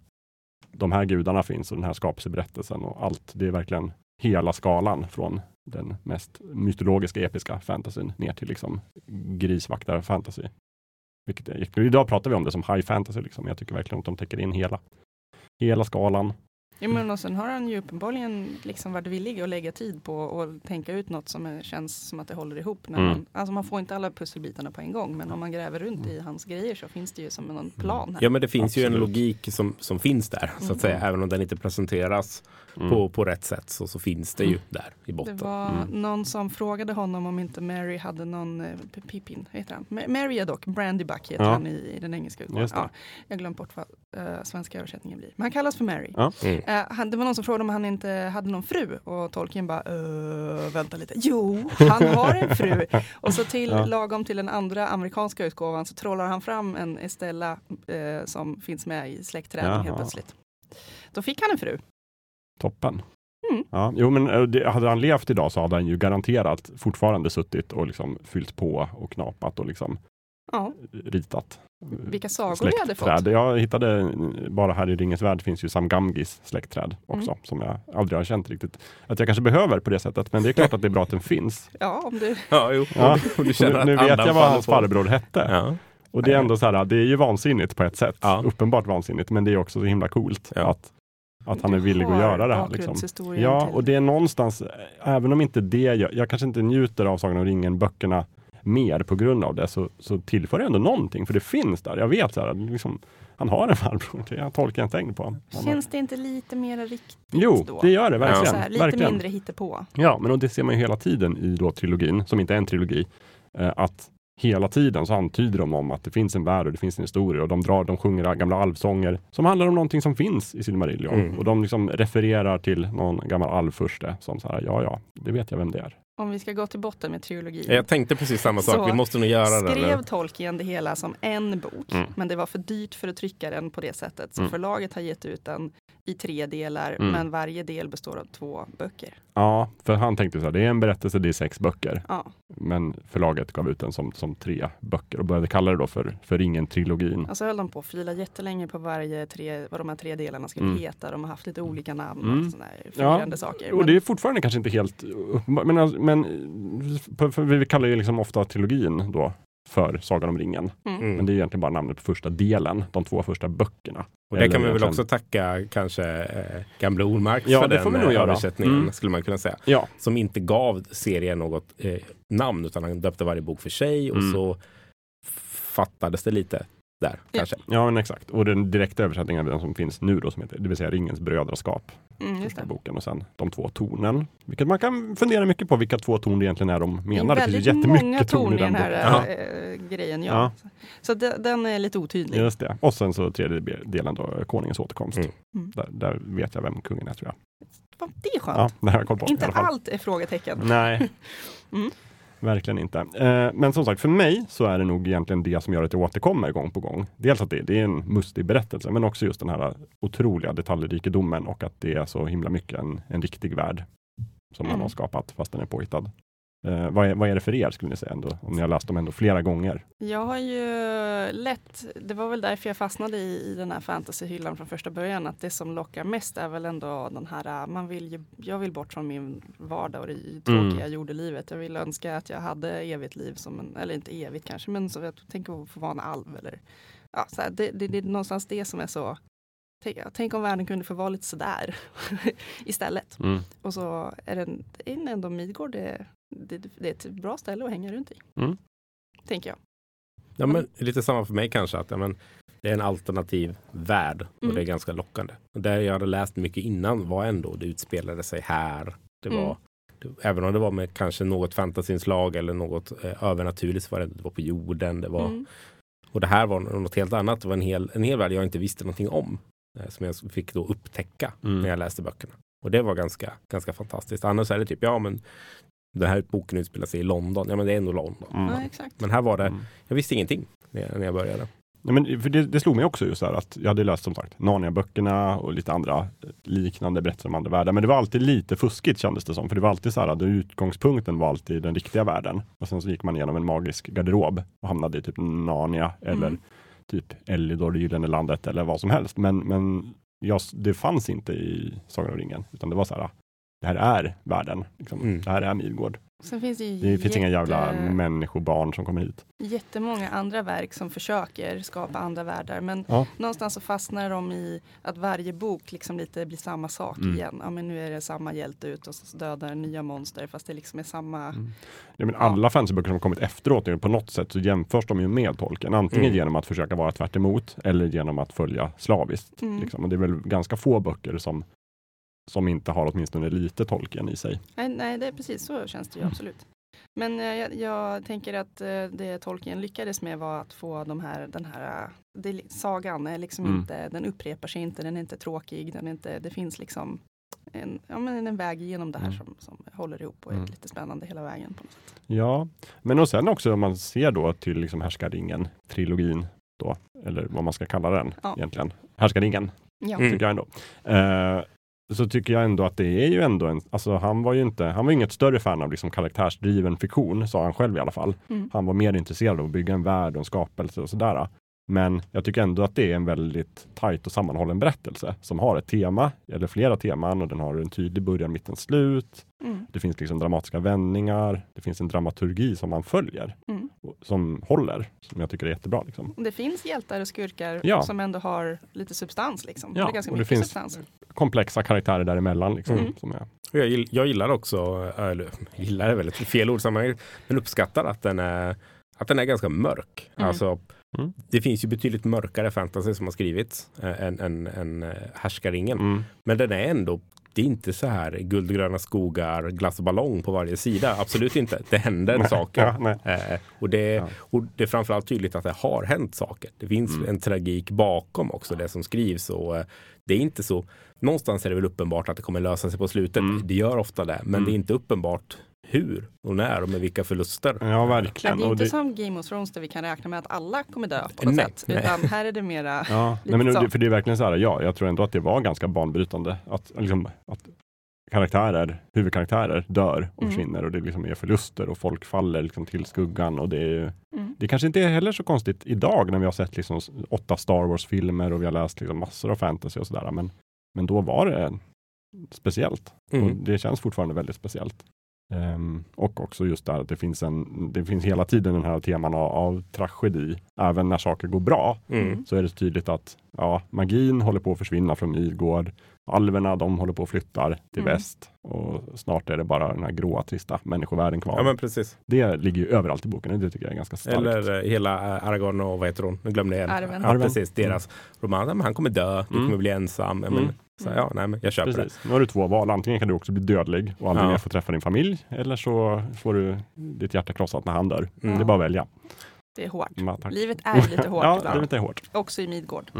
de här gudarna finns och den här skapelseberättelsen och allt. Det är verkligen hela skalan från den mest mytologiska episka fantasyn ner till liksom grisvaktar fantasy. Vilket är, idag pratar vi om det som high fantasy. Liksom. Jag tycker verkligen att de täcker in hela, hela skalan. Ja, men och sen har han ju uppenbarligen liksom varit villig att lägga tid på att tänka ut något som är, känns som att det håller ihop. När Mm. man, alltså man får inte alla pusselbitarna på en gång, men om man gräver runt i hans grejer så finns det ju som en plan här. ja men det finns ju en Absolut. logik som, som finns där, så Mm. att säga. Även om den inte presenteras Mm. på, på rätt sätt så, så finns det ju där i Det botten. var Mm. någon som frågade honom om inte Mary hade någon, eh, P- Pippin, heter han? Ma- Mary är dock, Brandybuck heter Ja. han i, i den engelska utgåvan. Det. Ja, jag glömt bort vad eh, svenska översättningen blir. Men han kallas för Mary. Ja. Eh, han, det var någon som frågade om han inte hade någon fru och Tolkien bara, "Eh, vänta lite. Jo, han har en fru. Och så till, Ja. lagom till den andra amerikanska utgåvan så trollar han fram en Estella eh, som finns med i släktträden Jaha. helt plötsligt. Då fick han en fru. Toppen. Mm. Ja, jo, men eh, det, hade han levt idag så hade han ju garanterat fortfarande suttit och liksom fyllt på och knapat och liksom Ja, ritat. Vilka sagor vi hade fått. Jag hittade, bara här i Ringens värld finns ju Sam Gamgis släktträd också, Mm. som jag aldrig har känt riktigt att jag kanske behöver på det sättet. Men det är klart att det är bra att den finns. [laughs] Ja, om du... Ja, jo. Ja. Du, känner nu, nu vet jag vad hans farbror hette. Ja. Och det är ändå så här, det är ju vansinnigt på ett sätt. Ja. Uppenbart vansinnigt, men det är också så himla coolt Ja. att, att han är villig att göra det här. Liksom. Ja, och det är någonstans, även om inte det, jag, jag kanske inte njuter av Sagan om ringen-böckerna mer på grund av det så, så tillför det ändå någonting, för det finns där. Jag vet så här, liksom, han har en farbror, det har Tolkien tänkt på. Har- Känns det inte lite mer riktigt Jo, då? det gör det verkligen. så här, lite verkligen. mindre hittepå. Ja, men och det ser man ju hela tiden i då trilogin, som inte är en trilogi, eh, att hela tiden så antyder de om att det finns en värld och det finns en historia och de, drar, de sjunger gamla alvsånger som handlar om någonting som finns i Silmarillion. Mm. Och de liksom refererar till någon gammal alvfurste som så här, ja, ja, det vet jag vem det är. Om vi ska gå till botten med trilogin. Jag tänkte precis samma sak. Så Vi måste nog göra det. Skrev? Tolkien det hela som en bok, Mm. men det var för dyrt för att trycka den på det sättet. Så Mm. förlaget har gett ut den i tre delar, Mm. men varje del består av två böcker. Ja, för han tänkte så här, det är en berättelse, det är sex böcker. Ja, Men förlaget gav ut den som, som tre böcker och började kalla det då för, för ringen-trilogin. och så höll de på att fila jättelänge på varje tre, vad de här tre delarna skulle Mm. heta. De har haft lite olika namn Mm. och sådana förvirrande saker. Och Men- det är fortfarande kanske inte helt uppenbart, men, men för, för vi kallar ju liksom ofta trilogin då för Sagan om ringen. mm. Mm. Men det är egentligen bara namnet på första delen, de två första böckerna. Och det kan vi väl också tacka kanske eh, Gamle Ormark Ja, för det den får vi nog eh, göra. översättningen, Mm. skulle man kunna säga. Ja, Som inte gav serien något eh, namn, utan han döpte varje bok för sig och Mm. så fattades det lite där, Ja. kanske. ja men exakt. Och den direkta översättningen är den som finns nu då, som heter, det vill säga Ringens brödraskap. Mm, just Första det. boken och sen de två tornen. Vilket man kan fundera mycket på vilka två torn det egentligen är de Det menar. är Det finns väldigt ju jättemycket torn torn i i den den här äh, grejen. Ja. Ja. Så de, den är lite otydlig. Just det. Och sen så tredje delen då, konungens återkomst. Mm. Mm. Där, där vet jag vem kungen är tror jag. Det är skönt. Ja, det har jag koll på Inte i alla fall. allt är frågetecken. Nej, [laughs] Mm. Verkligen inte. Eh, men som sagt, för mig så är det nog egentligen det som gör att jag återkommer gång på gång. Dels att det, det är en mustig berättelse, men också just den här otroliga detaljrikedomen och att det är så himla mycket en, en riktig värld som man Mm. har skapat, fast den är påhittad. Eh, vad, är, vad är det för er, skulle ni säga, ändå, om ni har läst dem ändå flera gånger? Jag har ju lätt, det var väl därför jag fastnade i, i den här fantasyhyllan från första början, att det som lockar mest är väl ändå den här, man vill ju, jag vill bort från min vardag och det tråkiga Mm. jordelivet. Jag vill önska att jag hade evigt liv, som en, eller inte evigt kanske, men så jag tänker att få vara en alv. Eller, ja, så här, det, det, det är någonstans det som är så, tänk, tänk om världen kunde få vara lite sådär [laughs] istället. Mm. Och så är den, är ändå Midgård, det, det, det är ett bra ställe att hänga runt i. Mm. Tänker jag. Ja, men lite samma för mig kanske. Att, ja, men, det är en alternativ värld och Mm. det är ganska lockande. Och det jag hade läst mycket innan var ändå det utspelade sig här. Det var, Mm. det, även om det var med kanske något fantasyinslag eller något eh, övernaturligt så var det, det var på jorden. Det var, Mm. Och det här var något helt annat. Det var en hel, en hel värld jag inte visste någonting om. Eh, som jag fick då upptäcka Mm. när jag läste böckerna. Och det var ganska, ganska fantastiskt. Annars är det typ, ja men den här boken utspelar sig i London. Ja men det är ändå London. Mm. Ja, exakt. Men här var det, Mm. jag visste ingenting när jag, när jag började. Nej, men för det, det slog mig också just så här att jag hade läst som sagt Narnia-böckerna och lite andra liknande berättelser om andra världar. Men det var alltid lite fuskigt kändes det som. För det var alltid så här att utgångspunkten var alltid den riktiga världen. Och sen så gick man igenom en magisk garderob och hamnade i typ Narnia eller Mm. typ Elidor, det gyllene landet eller vad som helst. Men, men ja, det fanns inte i Sagan om ringen. Utan det var så här, det här är världen. Liksom. Mm. Det här är Midgård. Sen finns det ju Det finns inga jävla jätte- människobarn som kommer hit. jättemånga andra verk som försöker skapa andra världar. Men Ja. någonstans så fastnar de i att varje bok liksom lite blir samma sak Mm. igen. Ja, men nu är det samma hjälte ut och så dödar nya monster fast det liksom är samma. Mm. Ja, men alla fantasyböcker som kommit efteråt, är på något sätt så jämförs de ju med tolken. Antingen Mm. genom att försöka vara tvärt emot eller genom att följa slaviskt. Mm. Liksom. Och det är väl ganska få böcker som, som inte har åtminstone lite tolken i sig. Nej, nej, det är precis så känns det ju absolut. Men eh, jag, jag tänker att eh, det Tolkien lyckades med var att få de här, den här eh, det, sagan är liksom Mm. inte, den upprepar sig inte, den är inte tråkig, den är inte, det finns liksom en, ja, men en väg igenom det här Mm. som, som håller ihop och är Mm. lite spännande hela vägen. På något sätt. Ja, men och sen också om man ser då till liksom Härskaringen, trilogin då, eller vad man ska kalla den Ja. egentligen. Härskaringen Ja. Mm. tycker jag ändå. Eh, så tycker jag ändå att det är ju ändå en, alltså han var ju inte, han var inget större fan av liksom karaktärsdriven fiktion, sa han själv i alla fall. Mm. Han var mer intresserad av att bygga en värld och en skapelse och sådär. Men jag tycker ändå att det är en väldigt tajt och sammanhållen berättelse som har ett tema, eller flera teman och den har en tydlig början, mitten, slut. Mm. Det finns liksom dramatiska vändningar. Det finns en dramaturgi som man följer, Mm. och- som håller, som jag tycker är jättebra. Liksom. Det finns hjältar och skurkar Ja. som ändå har lite substans. Liksom. Ja, det är ganska och det mycket finns- substans. Komplexa karaktärer däremellan liksom, Mm. som är Jag, jag gillar också, eller [laughs] gillar är väl ett fel ord men uppskattar att den är, att den är ganska mörk. Mm. Alltså, Mm. Det finns ju betydligt mörkare fantasy som har skrivits eh, än, än, än eh, Härskaringen. Mm. Men den är ändå, det är inte så här guldgröna skogar, glass och ballong på varje sida. Absolut inte. Det händer [laughs] saker. ja. Eh, och, det, Ja. och det är framförallt tydligt att det har hänt saker. Det finns Mm. en tragik bakom också det som skrivs. Och, eh, det är inte så, någonstans är det väl uppenbart att det kommer lösa sig på slutet. Mm. Det gör ofta det, men Mm. det är inte uppenbart hur och när och med vilka förluster. Ja, verkligen. det är Och inte det, som Game of Thrones där vi kan räkna med att alla kommer dö på något Nej, sätt. nej. Utan här är det mera, ja, [laughs] nej, men, det- för det är verkligen så här, ja, jag tror ändå att det var ganska banbrytande. Att, liksom, att karaktärer, huvudkaraktärer dör och Mm. försvinner och det liksom är förluster och folk faller liksom till skuggan. Och det, är, ju- mm. det kanske inte är heller så konstigt idag när vi har sett liksom åtta Star Wars-filmer och vi har läst liksom massor av fantasy och sådär. Men, men då var det speciellt. Och Mm. det känns fortfarande väldigt speciellt. Ehm, och också just där att det finns, en, det finns hela tiden den här teman av, av tragedi. Även när saker går bra Mm. så är det tydligt att ja, magin håller på att försvinna från Midgård. Alverna de håller på att flytta till Mm. väst och snart är det bara den här gråa trista människovärlden kvar. Ja men precis. Det ligger ju överallt i boken och det tycker jag är ganska starkt. Eller eh, hela eh, Aragorn och vad heter hon? Nu glömde jag igen. Arwen. Ja, Arwen. precis. Deras roman. Ja, men han kommer dö, du Mm. kommer bli ensam. Ja, Mm. Men, så, ja, nej, men jag köper Precis. Nu har du två val. Antingen kan du också bli dödlig och aldrig Ja. mer få träffa din familj. Eller så får du ditt hjärta krossat när han dör. Mm. Det är bara att välja. det är hårt. Livet är lite hårt [laughs] ja, ibland. livet är hårt. Också i Midgård.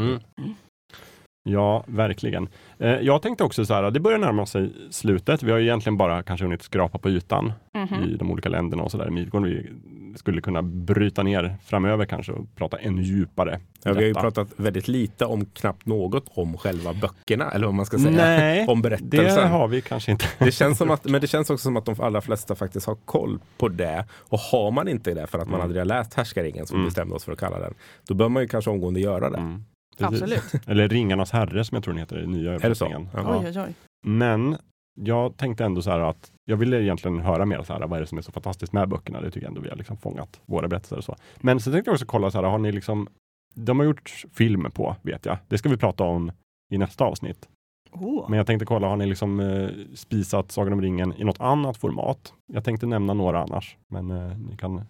Mm. Ja, verkligen. Eh, jag tänkte också så här, det börjar närma sig slutet. Vi har ju egentligen bara kanske hunnit skrapa på ytan Mhm. i de olika länderna och sådär i Midgård. Vi skulle kunna bryta ner framöver kanske och prata ännu djupare. Ja, vi har ju pratat väldigt lite om knappt något om själva böckerna. Eller vad man ska säga. Nej, Om det berättelsen. har vi kanske inte. Det känns som att, men det känns också som att de allra flesta faktiskt har koll på det. Och har man inte det för att man Mm. aldrig har läst Härskaringen som vi Mm. bestämde oss för att kalla den. Då bör man ju kanske omgående göra det. Mm, precis. Absolut. [laughs] Eller Ringarnas herre som jag tror den heter i nya det så? översättningen. Ja. Oj, oj, oj. Men jag tänkte ändå så här att jag ville egentligen höra mer så här, vad är det som är så fantastiskt med böckerna? Det tycker jag ändå vi har liksom fångat våra berättelser och så. Men så tänkte jag också kolla så här, har ni liksom, de har gjort film på, vet jag. Det ska vi prata om i nästa avsnitt. Oh. Men jag tänkte kolla, har ni liksom eh, spisat Sagan om ringen i något annat format? Jag tänkte nämna några annars, men eh, ni kan,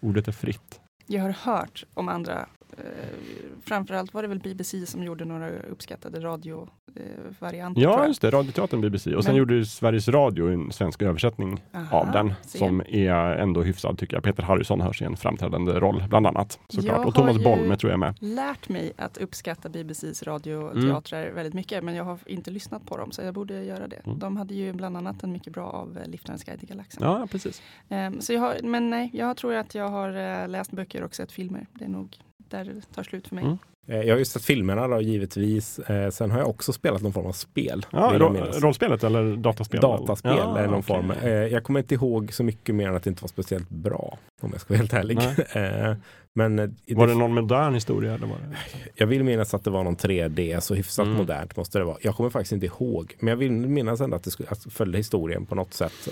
ordet är fritt. Jag har hört om andra, eh, framförallt var det väl BBC som gjorde några uppskattade radiovarianter. tror Ja, jag. just det, Radioteatern BBC. Och sen Men- gjorde ju Sveriges Radio en svensk översättning Aha, av den se. som är ändå hyfsad tycker jag. Peter Harrison hörs i en framträdande roll bland annat. Såklart. Jag Och Thomas har Bolme tror jag är med. lärt mig att uppskatta BBCs Mm. radioteatrar väldigt mycket men jag har inte lyssnat på dem så jag borde göra det. Mm. De hade ju bland annat en mycket bra av eh, Liftarens guide till galaxen. Ja, precis. Ehm, så jag har, men nej, jag tror att jag har eh, läst böcker och sett filmer. Det är nog där det tar slut för mig. Mm. Eh, Jag har ju sett filmerna då, givetvis. Eh, sen har jag också spelat någon form av spel. Ja, rollspelet eller dataspel? Dataspel Ja, eller någon okej. form. Eh, jag kommer inte ihåg så mycket mer än att det inte var speciellt bra. Om jag ska vara helt ärlig. [laughs] Men Var det- det någon modern historia? Eller var det? jag vill minnas att det var någon 3D, så hyfsat Mm. modernt måste det vara. Jag kommer faktiskt inte ihåg, men jag vill minnas ändå att det skulle, att följde historien på något sätt.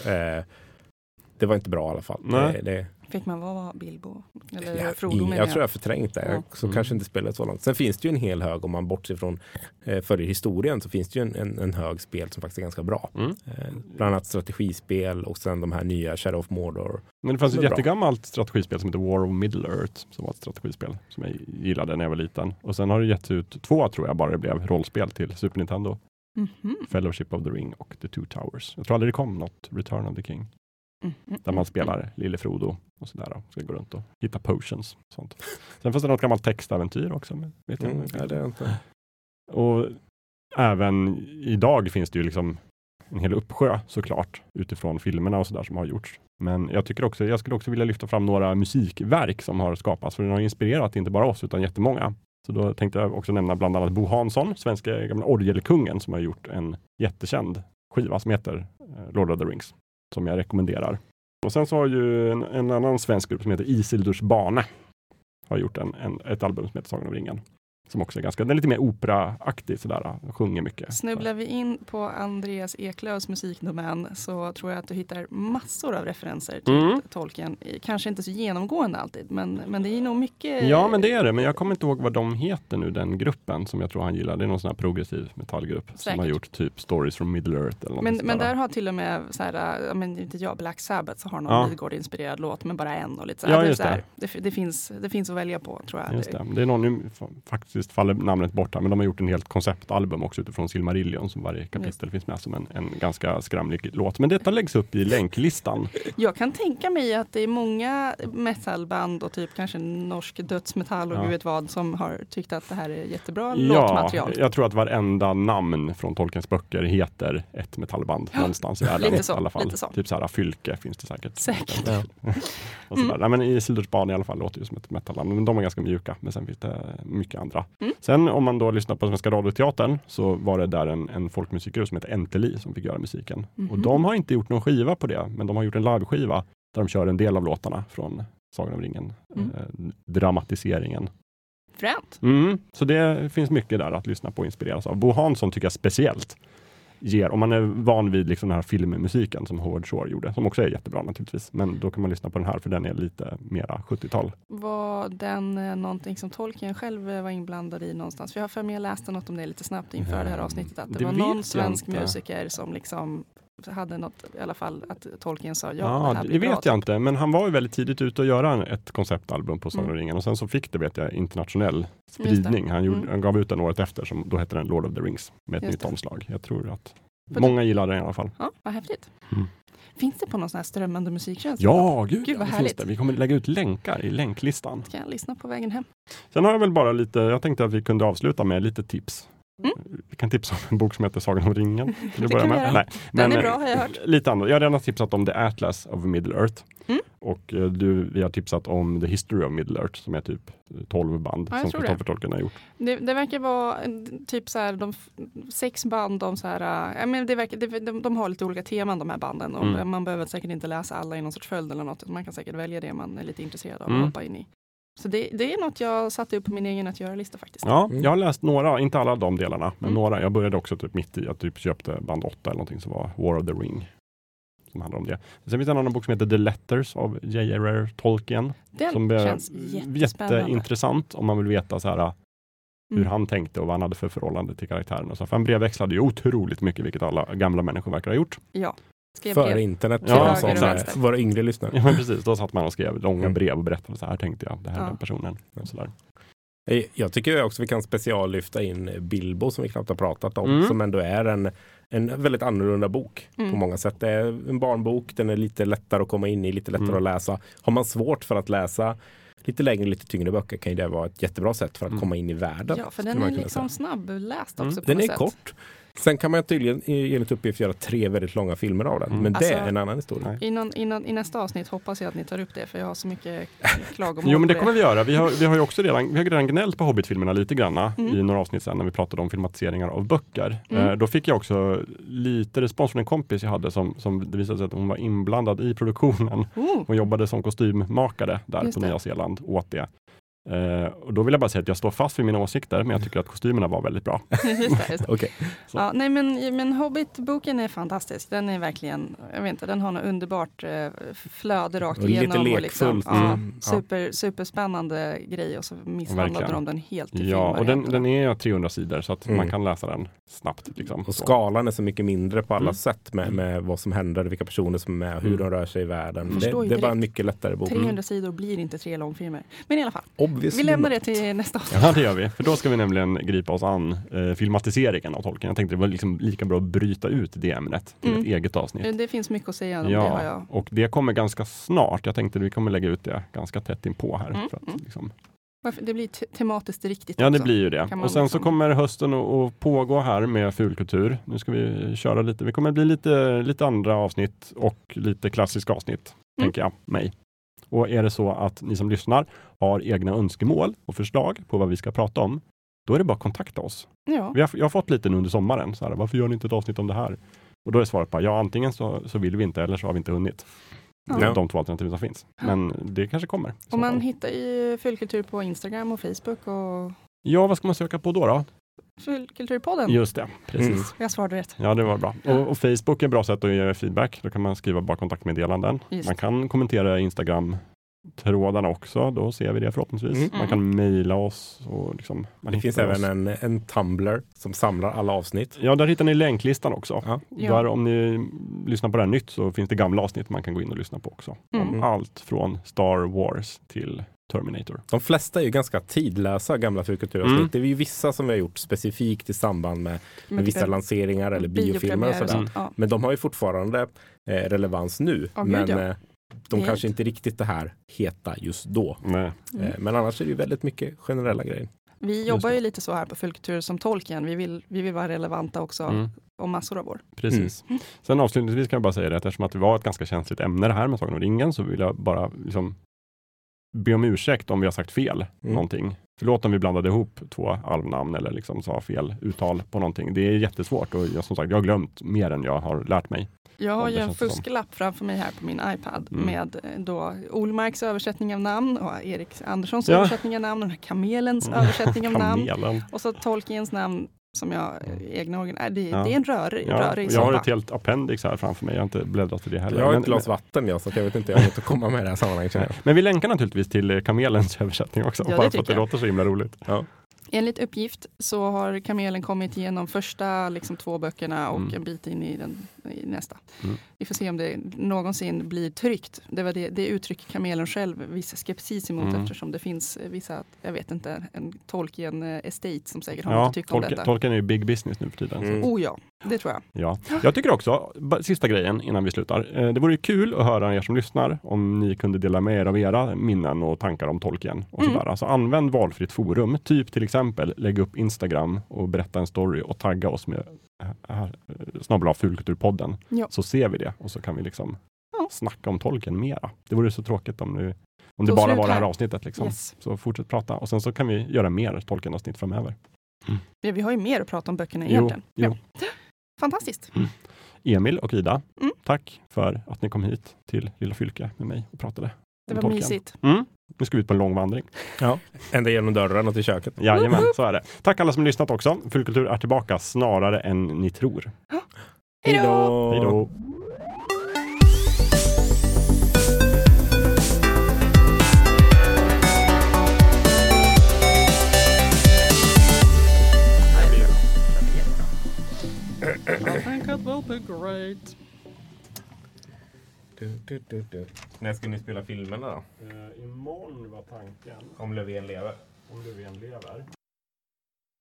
Det var inte bra i alla fall. Nej. Det, det, Fick man vara Bilbo? Eller jag, Frodo jag, jag tror jag förträngt det. Ja. Så Mm. kanske inte spelet så långt. Sen finns det ju en hel hög, om man bortser från eh, förr i historien, så finns det ju en, en, en hög spel som faktiskt är ganska bra. Mm. Eh, bland annat strategispel och sen de här nya Shadow of Mordor. Men det fanns ett är bra. jättegammalt strategispel som heter War of Middle Earth som var ett strategispel som jag gillade när jag var liten. Och sen har det getts ut två tror jag bara det blev rollspel till Super Nintendo. Mhm. Fellowship of the Ring och The Two Towers. Jag tror aldrig det kom något Return of the King. Mhm. Där man spelar Lille Frodo och sådär. Och ska gå runt och hitta potions. Och sånt. Sen finns det något gammalt textäventyr också. Men vet jag Mm, inte. nej, det är inte. Och även idag finns det ju liksom en hel uppsjö såklart utifrån filmerna och sådär som har gjorts. Men jag tycker också, jag skulle också vilja lyfta fram några musikverk som har skapats, för den har inspirerat inte bara oss utan jättemånga. Så då tänkte jag också nämna bland annat Bo Hansson, svenska gamla orgelkungen som har gjort en jättekänd skiva som heter eh, Lord of the Rings, som jag rekommenderar. Och sen så har ju en, en annan svensk grupp som heter Isildurs bane har gjort en, en, ett album som heter Sagan om ringen. Som också är ganska, den är lite mer operaaktig sådär, sjunger mycket. Snubblar vi in på Andreas Eklövs musikdomän så tror jag att du hittar massor av referenser till Mm. Tolkien. Kanske inte så genomgående alltid, men, men det är nog mycket. Ja, men det är det. Men jag kommer inte ihåg vad de heter nu, den gruppen som jag tror han gillar. Det är någon sån här progressiv metallgrupp som Säkert. har gjort typ Stories from Middle Earth. Eller Men, men där. har till och med, så här, men inte jag, Black Sabbath, så har någon Ja. Midgård-inspirerad låt, men bara en. Och lite så Ja, här. just det. det, det, finns, det finns att välja på, tror jag. Just det. det är någon, faktiskt faller namnet bort här, men de har gjort en helt konceptalbum också utifrån Silmarillion som varje kapitel finns med som en, en ganska skramlig låt. Men detta läggs upp i länklistan. Jag kan tänka mig att det är många metalband och typ kanske norsk dödsmetall och Ja. gud vet vad som har tyckt att det här är jättebra Ja, låtmaterial. jag tror att varenda namn från Tolkiens böcker heter ett metallband Ja, någonstans i världen. lite så, i alla fall. lite så. Typ så här, Fylke finns det säkert. Säkert. Ja. [laughs] Och sådär. Mm. Nej, men Isildurs barn i alla fall låter ju som ett metalband, men de är ganska mjuka. Men sen finns det mycket andra. Mm. Sen om man då lyssnar på Svenska Radioteatern så var det där en, en folkmusikgrupp som heter Enteli som fick göra musiken. Och Mhm. de har inte gjort någon skiva på det, men de har gjort en liveskiva där de kör en del av låtarna från Sagan om ringen, Mm. eh, dramatiseringen. Fränt. Mm, så det finns mycket där att lyssna på och inspireras av. Bo Hansson tycker jag speciellt ger, om man är van vid liksom den här filmmusiken som Howard Shore gjorde, som också är jättebra naturligtvis, men då kan man lyssna på den här för den är lite mera 70-tal. Var den eh, någonting som Tolkien själv eh, var inblandad i någonstans? För jag har för mig jag läste något om det lite snabbt inför det här avsnittet. Att det, det var någon svensk musiker som liksom hade något, i alla fall att Tolkien sa ja, det Ja, här det, bra. vet jag inte, men han var ju väldigt tidigt ute och göra ett konceptalbum på Sagan om Mm. ringen och sen så fick det, vet jag, internationell det. spridning. Han, gjorde, Mm. han gav ut den året efter, som då hette den Lord of the Rings, med ett Just nytt det. omslag. Jag tror att För många gillar den i alla fall. Ja, vad häftigt. Mm. Finns det på någon sån här strömmande musiktjänst? Ja, gud, Gud, vad det härligt. det. Vi kommer lägga ut länkar i länklistan. Kan jag lyssna på vägen hem? Sen har jag väl bara lite, jag tänkte att vi kunde avsluta med lite tips. Mm. Vi kan tipsa om en bok som heter Sagan om ringen. [laughs] Till att börja med. Nej, Den är eh, bra har jag hört. Lite annat. Jag har redan tipsat om The Atlas of Middle Earth. Mm. Och eh, du, vi har tipsat om The History of Middle Earth som är typ 12 band Ja, som Tolkien har gjort. Det, det verkar vara en, typ så här, de, sex band om så här, äh, men det verkar, det, de, de har lite olika teman de här banden och Mm. man behöver säkert inte läsa alla i någon sorts följd eller något. Man kan säkert välja det man är lite intresserad av Mm. och hoppa in i. Så det, det är något jag satte upp på min egen att göra-lista faktiskt. Ja, Mm. jag har läst några, inte alla de delarna, men Mm. några. Jag började också typ mitt i, jag typ köpte band 8 eller någonting som var War of the Ring. Som handlar om det. Sen finns det en annan bok som heter The Letters av J.R.R. Tolkien. Den som känns jätteintressant om man vill veta så här, hur Mm. han tänkte och vad han hade för förhållande till karaktären. Och så. För han brevväxlade ju otroligt mycket, vilket alla gamla människor verkar ha gjort. Ja. Skrev Före brev. internet Ja, som, vänster. våra yngre lyssnare. Ja, precis. Då satt man och skrev långa Mm. brev och berättade så här tänkte jag, det här är Ja. den personen. Och så där. Eh, Jag tycker också vi kan speciallyfta in Bilbo som vi knappt har pratat om. Mm. Som ändå är en, en väldigt annorlunda bok Mm. på många sätt. Det är en barnbok, den är lite lättare att komma in i, lite lättare Mm. att läsa. Har man svårt för att läsa lite längre, lite tyngre böcker kan ju det vara ett jättebra sätt för att Mm. komma in i världen. Ja, för den är liksom säga. snabbläst Mm. också. På Den något är sätt. kort. Sen kan man tydligen enligt uppgift göra tre väldigt långa filmer av den. Mm. Men det Alltså- är en annan historia. Innan, innan, I nästa avsnitt hoppas jag att ni tar upp det för jag har så mycket [laughs] klagomål Jo men det kommer vi göra. Vi har, vi har ju också redan, vi har redan gnällt på Hobbit-filmerna lite granna Mm. i några avsnitt sen när vi pratade om filmatiseringar av böcker. Mm. Eh, då fick jag också lite respons från en kompis jag hade som, som det visade sig att hon var inblandad i produktionen. Oh, Hon jobbade som kostymmakare där Just på det. Nya Zeeland åt det. Eh, och då vill jag bara säga att jag står fast vid mina åsikter, men jag tycker att kostymerna var väldigt bra. [laughs] just det, just det. [laughs] Så. Ja, nej men, men Hobbit-boken är fantastisk. Den är verkligen, jag vet inte, den har något underbart eh, flöde rakt Och lite igenom. och liksom, lekfullt. ja, Mm. Ja. super, superspännande grej och så misshandlade de den helt i Ja, och den, den är 300 sidor så att Mm. man kan läsa den snabbt. Liksom. Och skalan är så mycket mindre på alla Mm. sätt med, med vad som händer, vilka personer som är med, hur Mm. de rör sig i världen. Det, det är bara en mycket lättare bok. 300 sidor blir inte tre långfilmer. Men i alla fall, Obviously vi lämnar det till nästa avsnitt. Ja, det gör vi. För då ska vi nämligen gripa oss an eh, filmatiseringen av Tolkien. Jag tänkte det var liksom lika bra att bryta ut det ämnet till Mm. ett eget avsnitt. Det finns mycket att säga om det har Ja, jag. och det kommer ganska snart. Jag tänkte att vi kommer lägga ut det ganska tätt inpå här. Mm, För att, mm. liksom. Det blir te- tematiskt riktigt Ja, det också. blir ju det. Och sen så liksom- kommer hösten att- att pågå här med fulkultur. Nu ska vi köra lite. Vi kommer bli lite, lite andra avsnitt och lite klassiska avsnitt, Mm. tänker jag mig. Och är det så att ni som lyssnar har egna önskemål och förslag på vad vi ska prata om, då är det bara att kontakta oss. Ja. Vi har, jag har fått lite nu under sommaren, så här, varför gör ni inte ett avsnitt om det här? Och då är svaret bara, ja antingen så, så vill vi inte eller så har vi inte hunnit. Ja. Det är de två alternativen som finns. Men det kanske kommer. Och man fall. hittar ju Fullkultur på Instagram och Facebook och Ja, vad ska man söka på då? då? Kulturpodden. Just det, precis. Mm. Jag svarade rätt. Ja, det var bra. Och, och Facebook är ett bra sätt att ge feedback. Då kan man skriva bara kontaktmeddelanden. Just. Man kan kommentera Instagram-trådarna också. Då ser vi det förhoppningsvis. Mm. Man kan mejla oss. Och liksom, man Det finns även oss. en, en Tumblr som samlar alla avsnitt. Ja, där hittar ni länklistan också. Ja. Ja. Där om ni lyssnar på det här nytt så finns det gamla avsnitt man kan gå in och lyssna på också. Mm. Om allt från Star Wars till Terminator. De flesta är ju ganska tidlösa gamla fulkulturavsnitt. Mm. Det är ju vissa som vi har gjort specifikt i samband med, med Men vissa typ lanseringar eller biofilmer och sådär. Ja. Men de har ju fortfarande eh, relevans nu. Gud, men ja. eh, de är kanske inte riktigt det här heta just då. Nej. Mm. Eh, men annars är det ju väldigt mycket generella grejer. Vi jobbar ju lite så här på Fulkultur som tolken. Vi vill, vi vill vara relevanta också Mm. om massor av år. Precis. Mm. Sen avslutningsvis kan jag bara säga det att eftersom att det var ett ganska känsligt ämne det här med Sagan om ringen så vill jag bara liksom be om ursäkt om vi har sagt fel Mm. någonting. Förlåt om vi blandade ihop två alvnamn eller liksom sa fel uttal på någonting. Det är jättesvårt och jag, som sagt, jag har glömt mer än jag har lärt mig. Jag har ju en fusklapp framför mig här på min iPad Mm. med eh, då Olmarks översättning av namn och Erik Anderssons Ja. översättning av namn och den här kamelens Mm. översättning av namn. Och så Tolkiens namn som jag eh, egna organ. Äh, det, Ja. det är en rör, Ja, rörig jag har ett helt appendix här framför mig. Jag har inte bläddrat för det heller. Jag har Men- ett glas vatten jag, så jag vet inte, jag har komma med i det här sammanhanget. [laughs] Men vi länkar naturligtvis till eh, kamelens [laughs] översättning också. Ja, bara för tycker att det jag. låter så himla roligt. Enligt uppgift så har kamelen kommit igenom första liksom, två böckerna och Mm. en bit in i, den, i nästa. Mm. Vi får se om det någonsin blir tryckt. Det var det, det uttrycker kamelen själv viss skepsis emot Mm. eftersom det finns vissa, jag vet inte, en Tolkien eh, Estate som säkert har Ja, något att tycka om detta. Tolkien är ju big business nu för tiden. Mm. Oh ja, det tror jag. Ja. Jag tycker också, sista grejen innan vi slutar. Eh, det vore ju kul att höra er som lyssnar om ni kunde dela med er av era minnen och tankar om Tolkien. Och Mm. sådär. Alltså använd valfritt forum, typ till exempel lägg upp Instagram och berätta en story och tagga oss med äh, äh, snabel fulkulturpodden. Ja. Så ser vi det och så kan vi liksom Ja. snacka om Tolkien mera. Det vore så tråkigt om, nu, om det bara var det här här. avsnittet. Liksom. Yes. Så fortsätt prata och sen så kan vi göra mer Tolkien-avsnitt framöver. Ja, vi har ju mer att prata om böckerna Jo, egentligen. jo. Ja. Fantastiskt. Emil och Ida, Mm. tack för att ni kom hit till Lilla Fylke med mig och pratade. Det var Tolkien. mysigt. Mm. Nu ska vi ut på en lång vandring. Ja. Ända genom dörren och till köket. Jajamän, så är det. Tack alla som lyssnat också. Fullkultur är tillbaka snarare än ni tror. [gasps] Hej då! I think it will be great. Du, du, du, du. När ska ni spela filmerna då? imorgon var tanken, Om Löfven lever. om Löfven lever.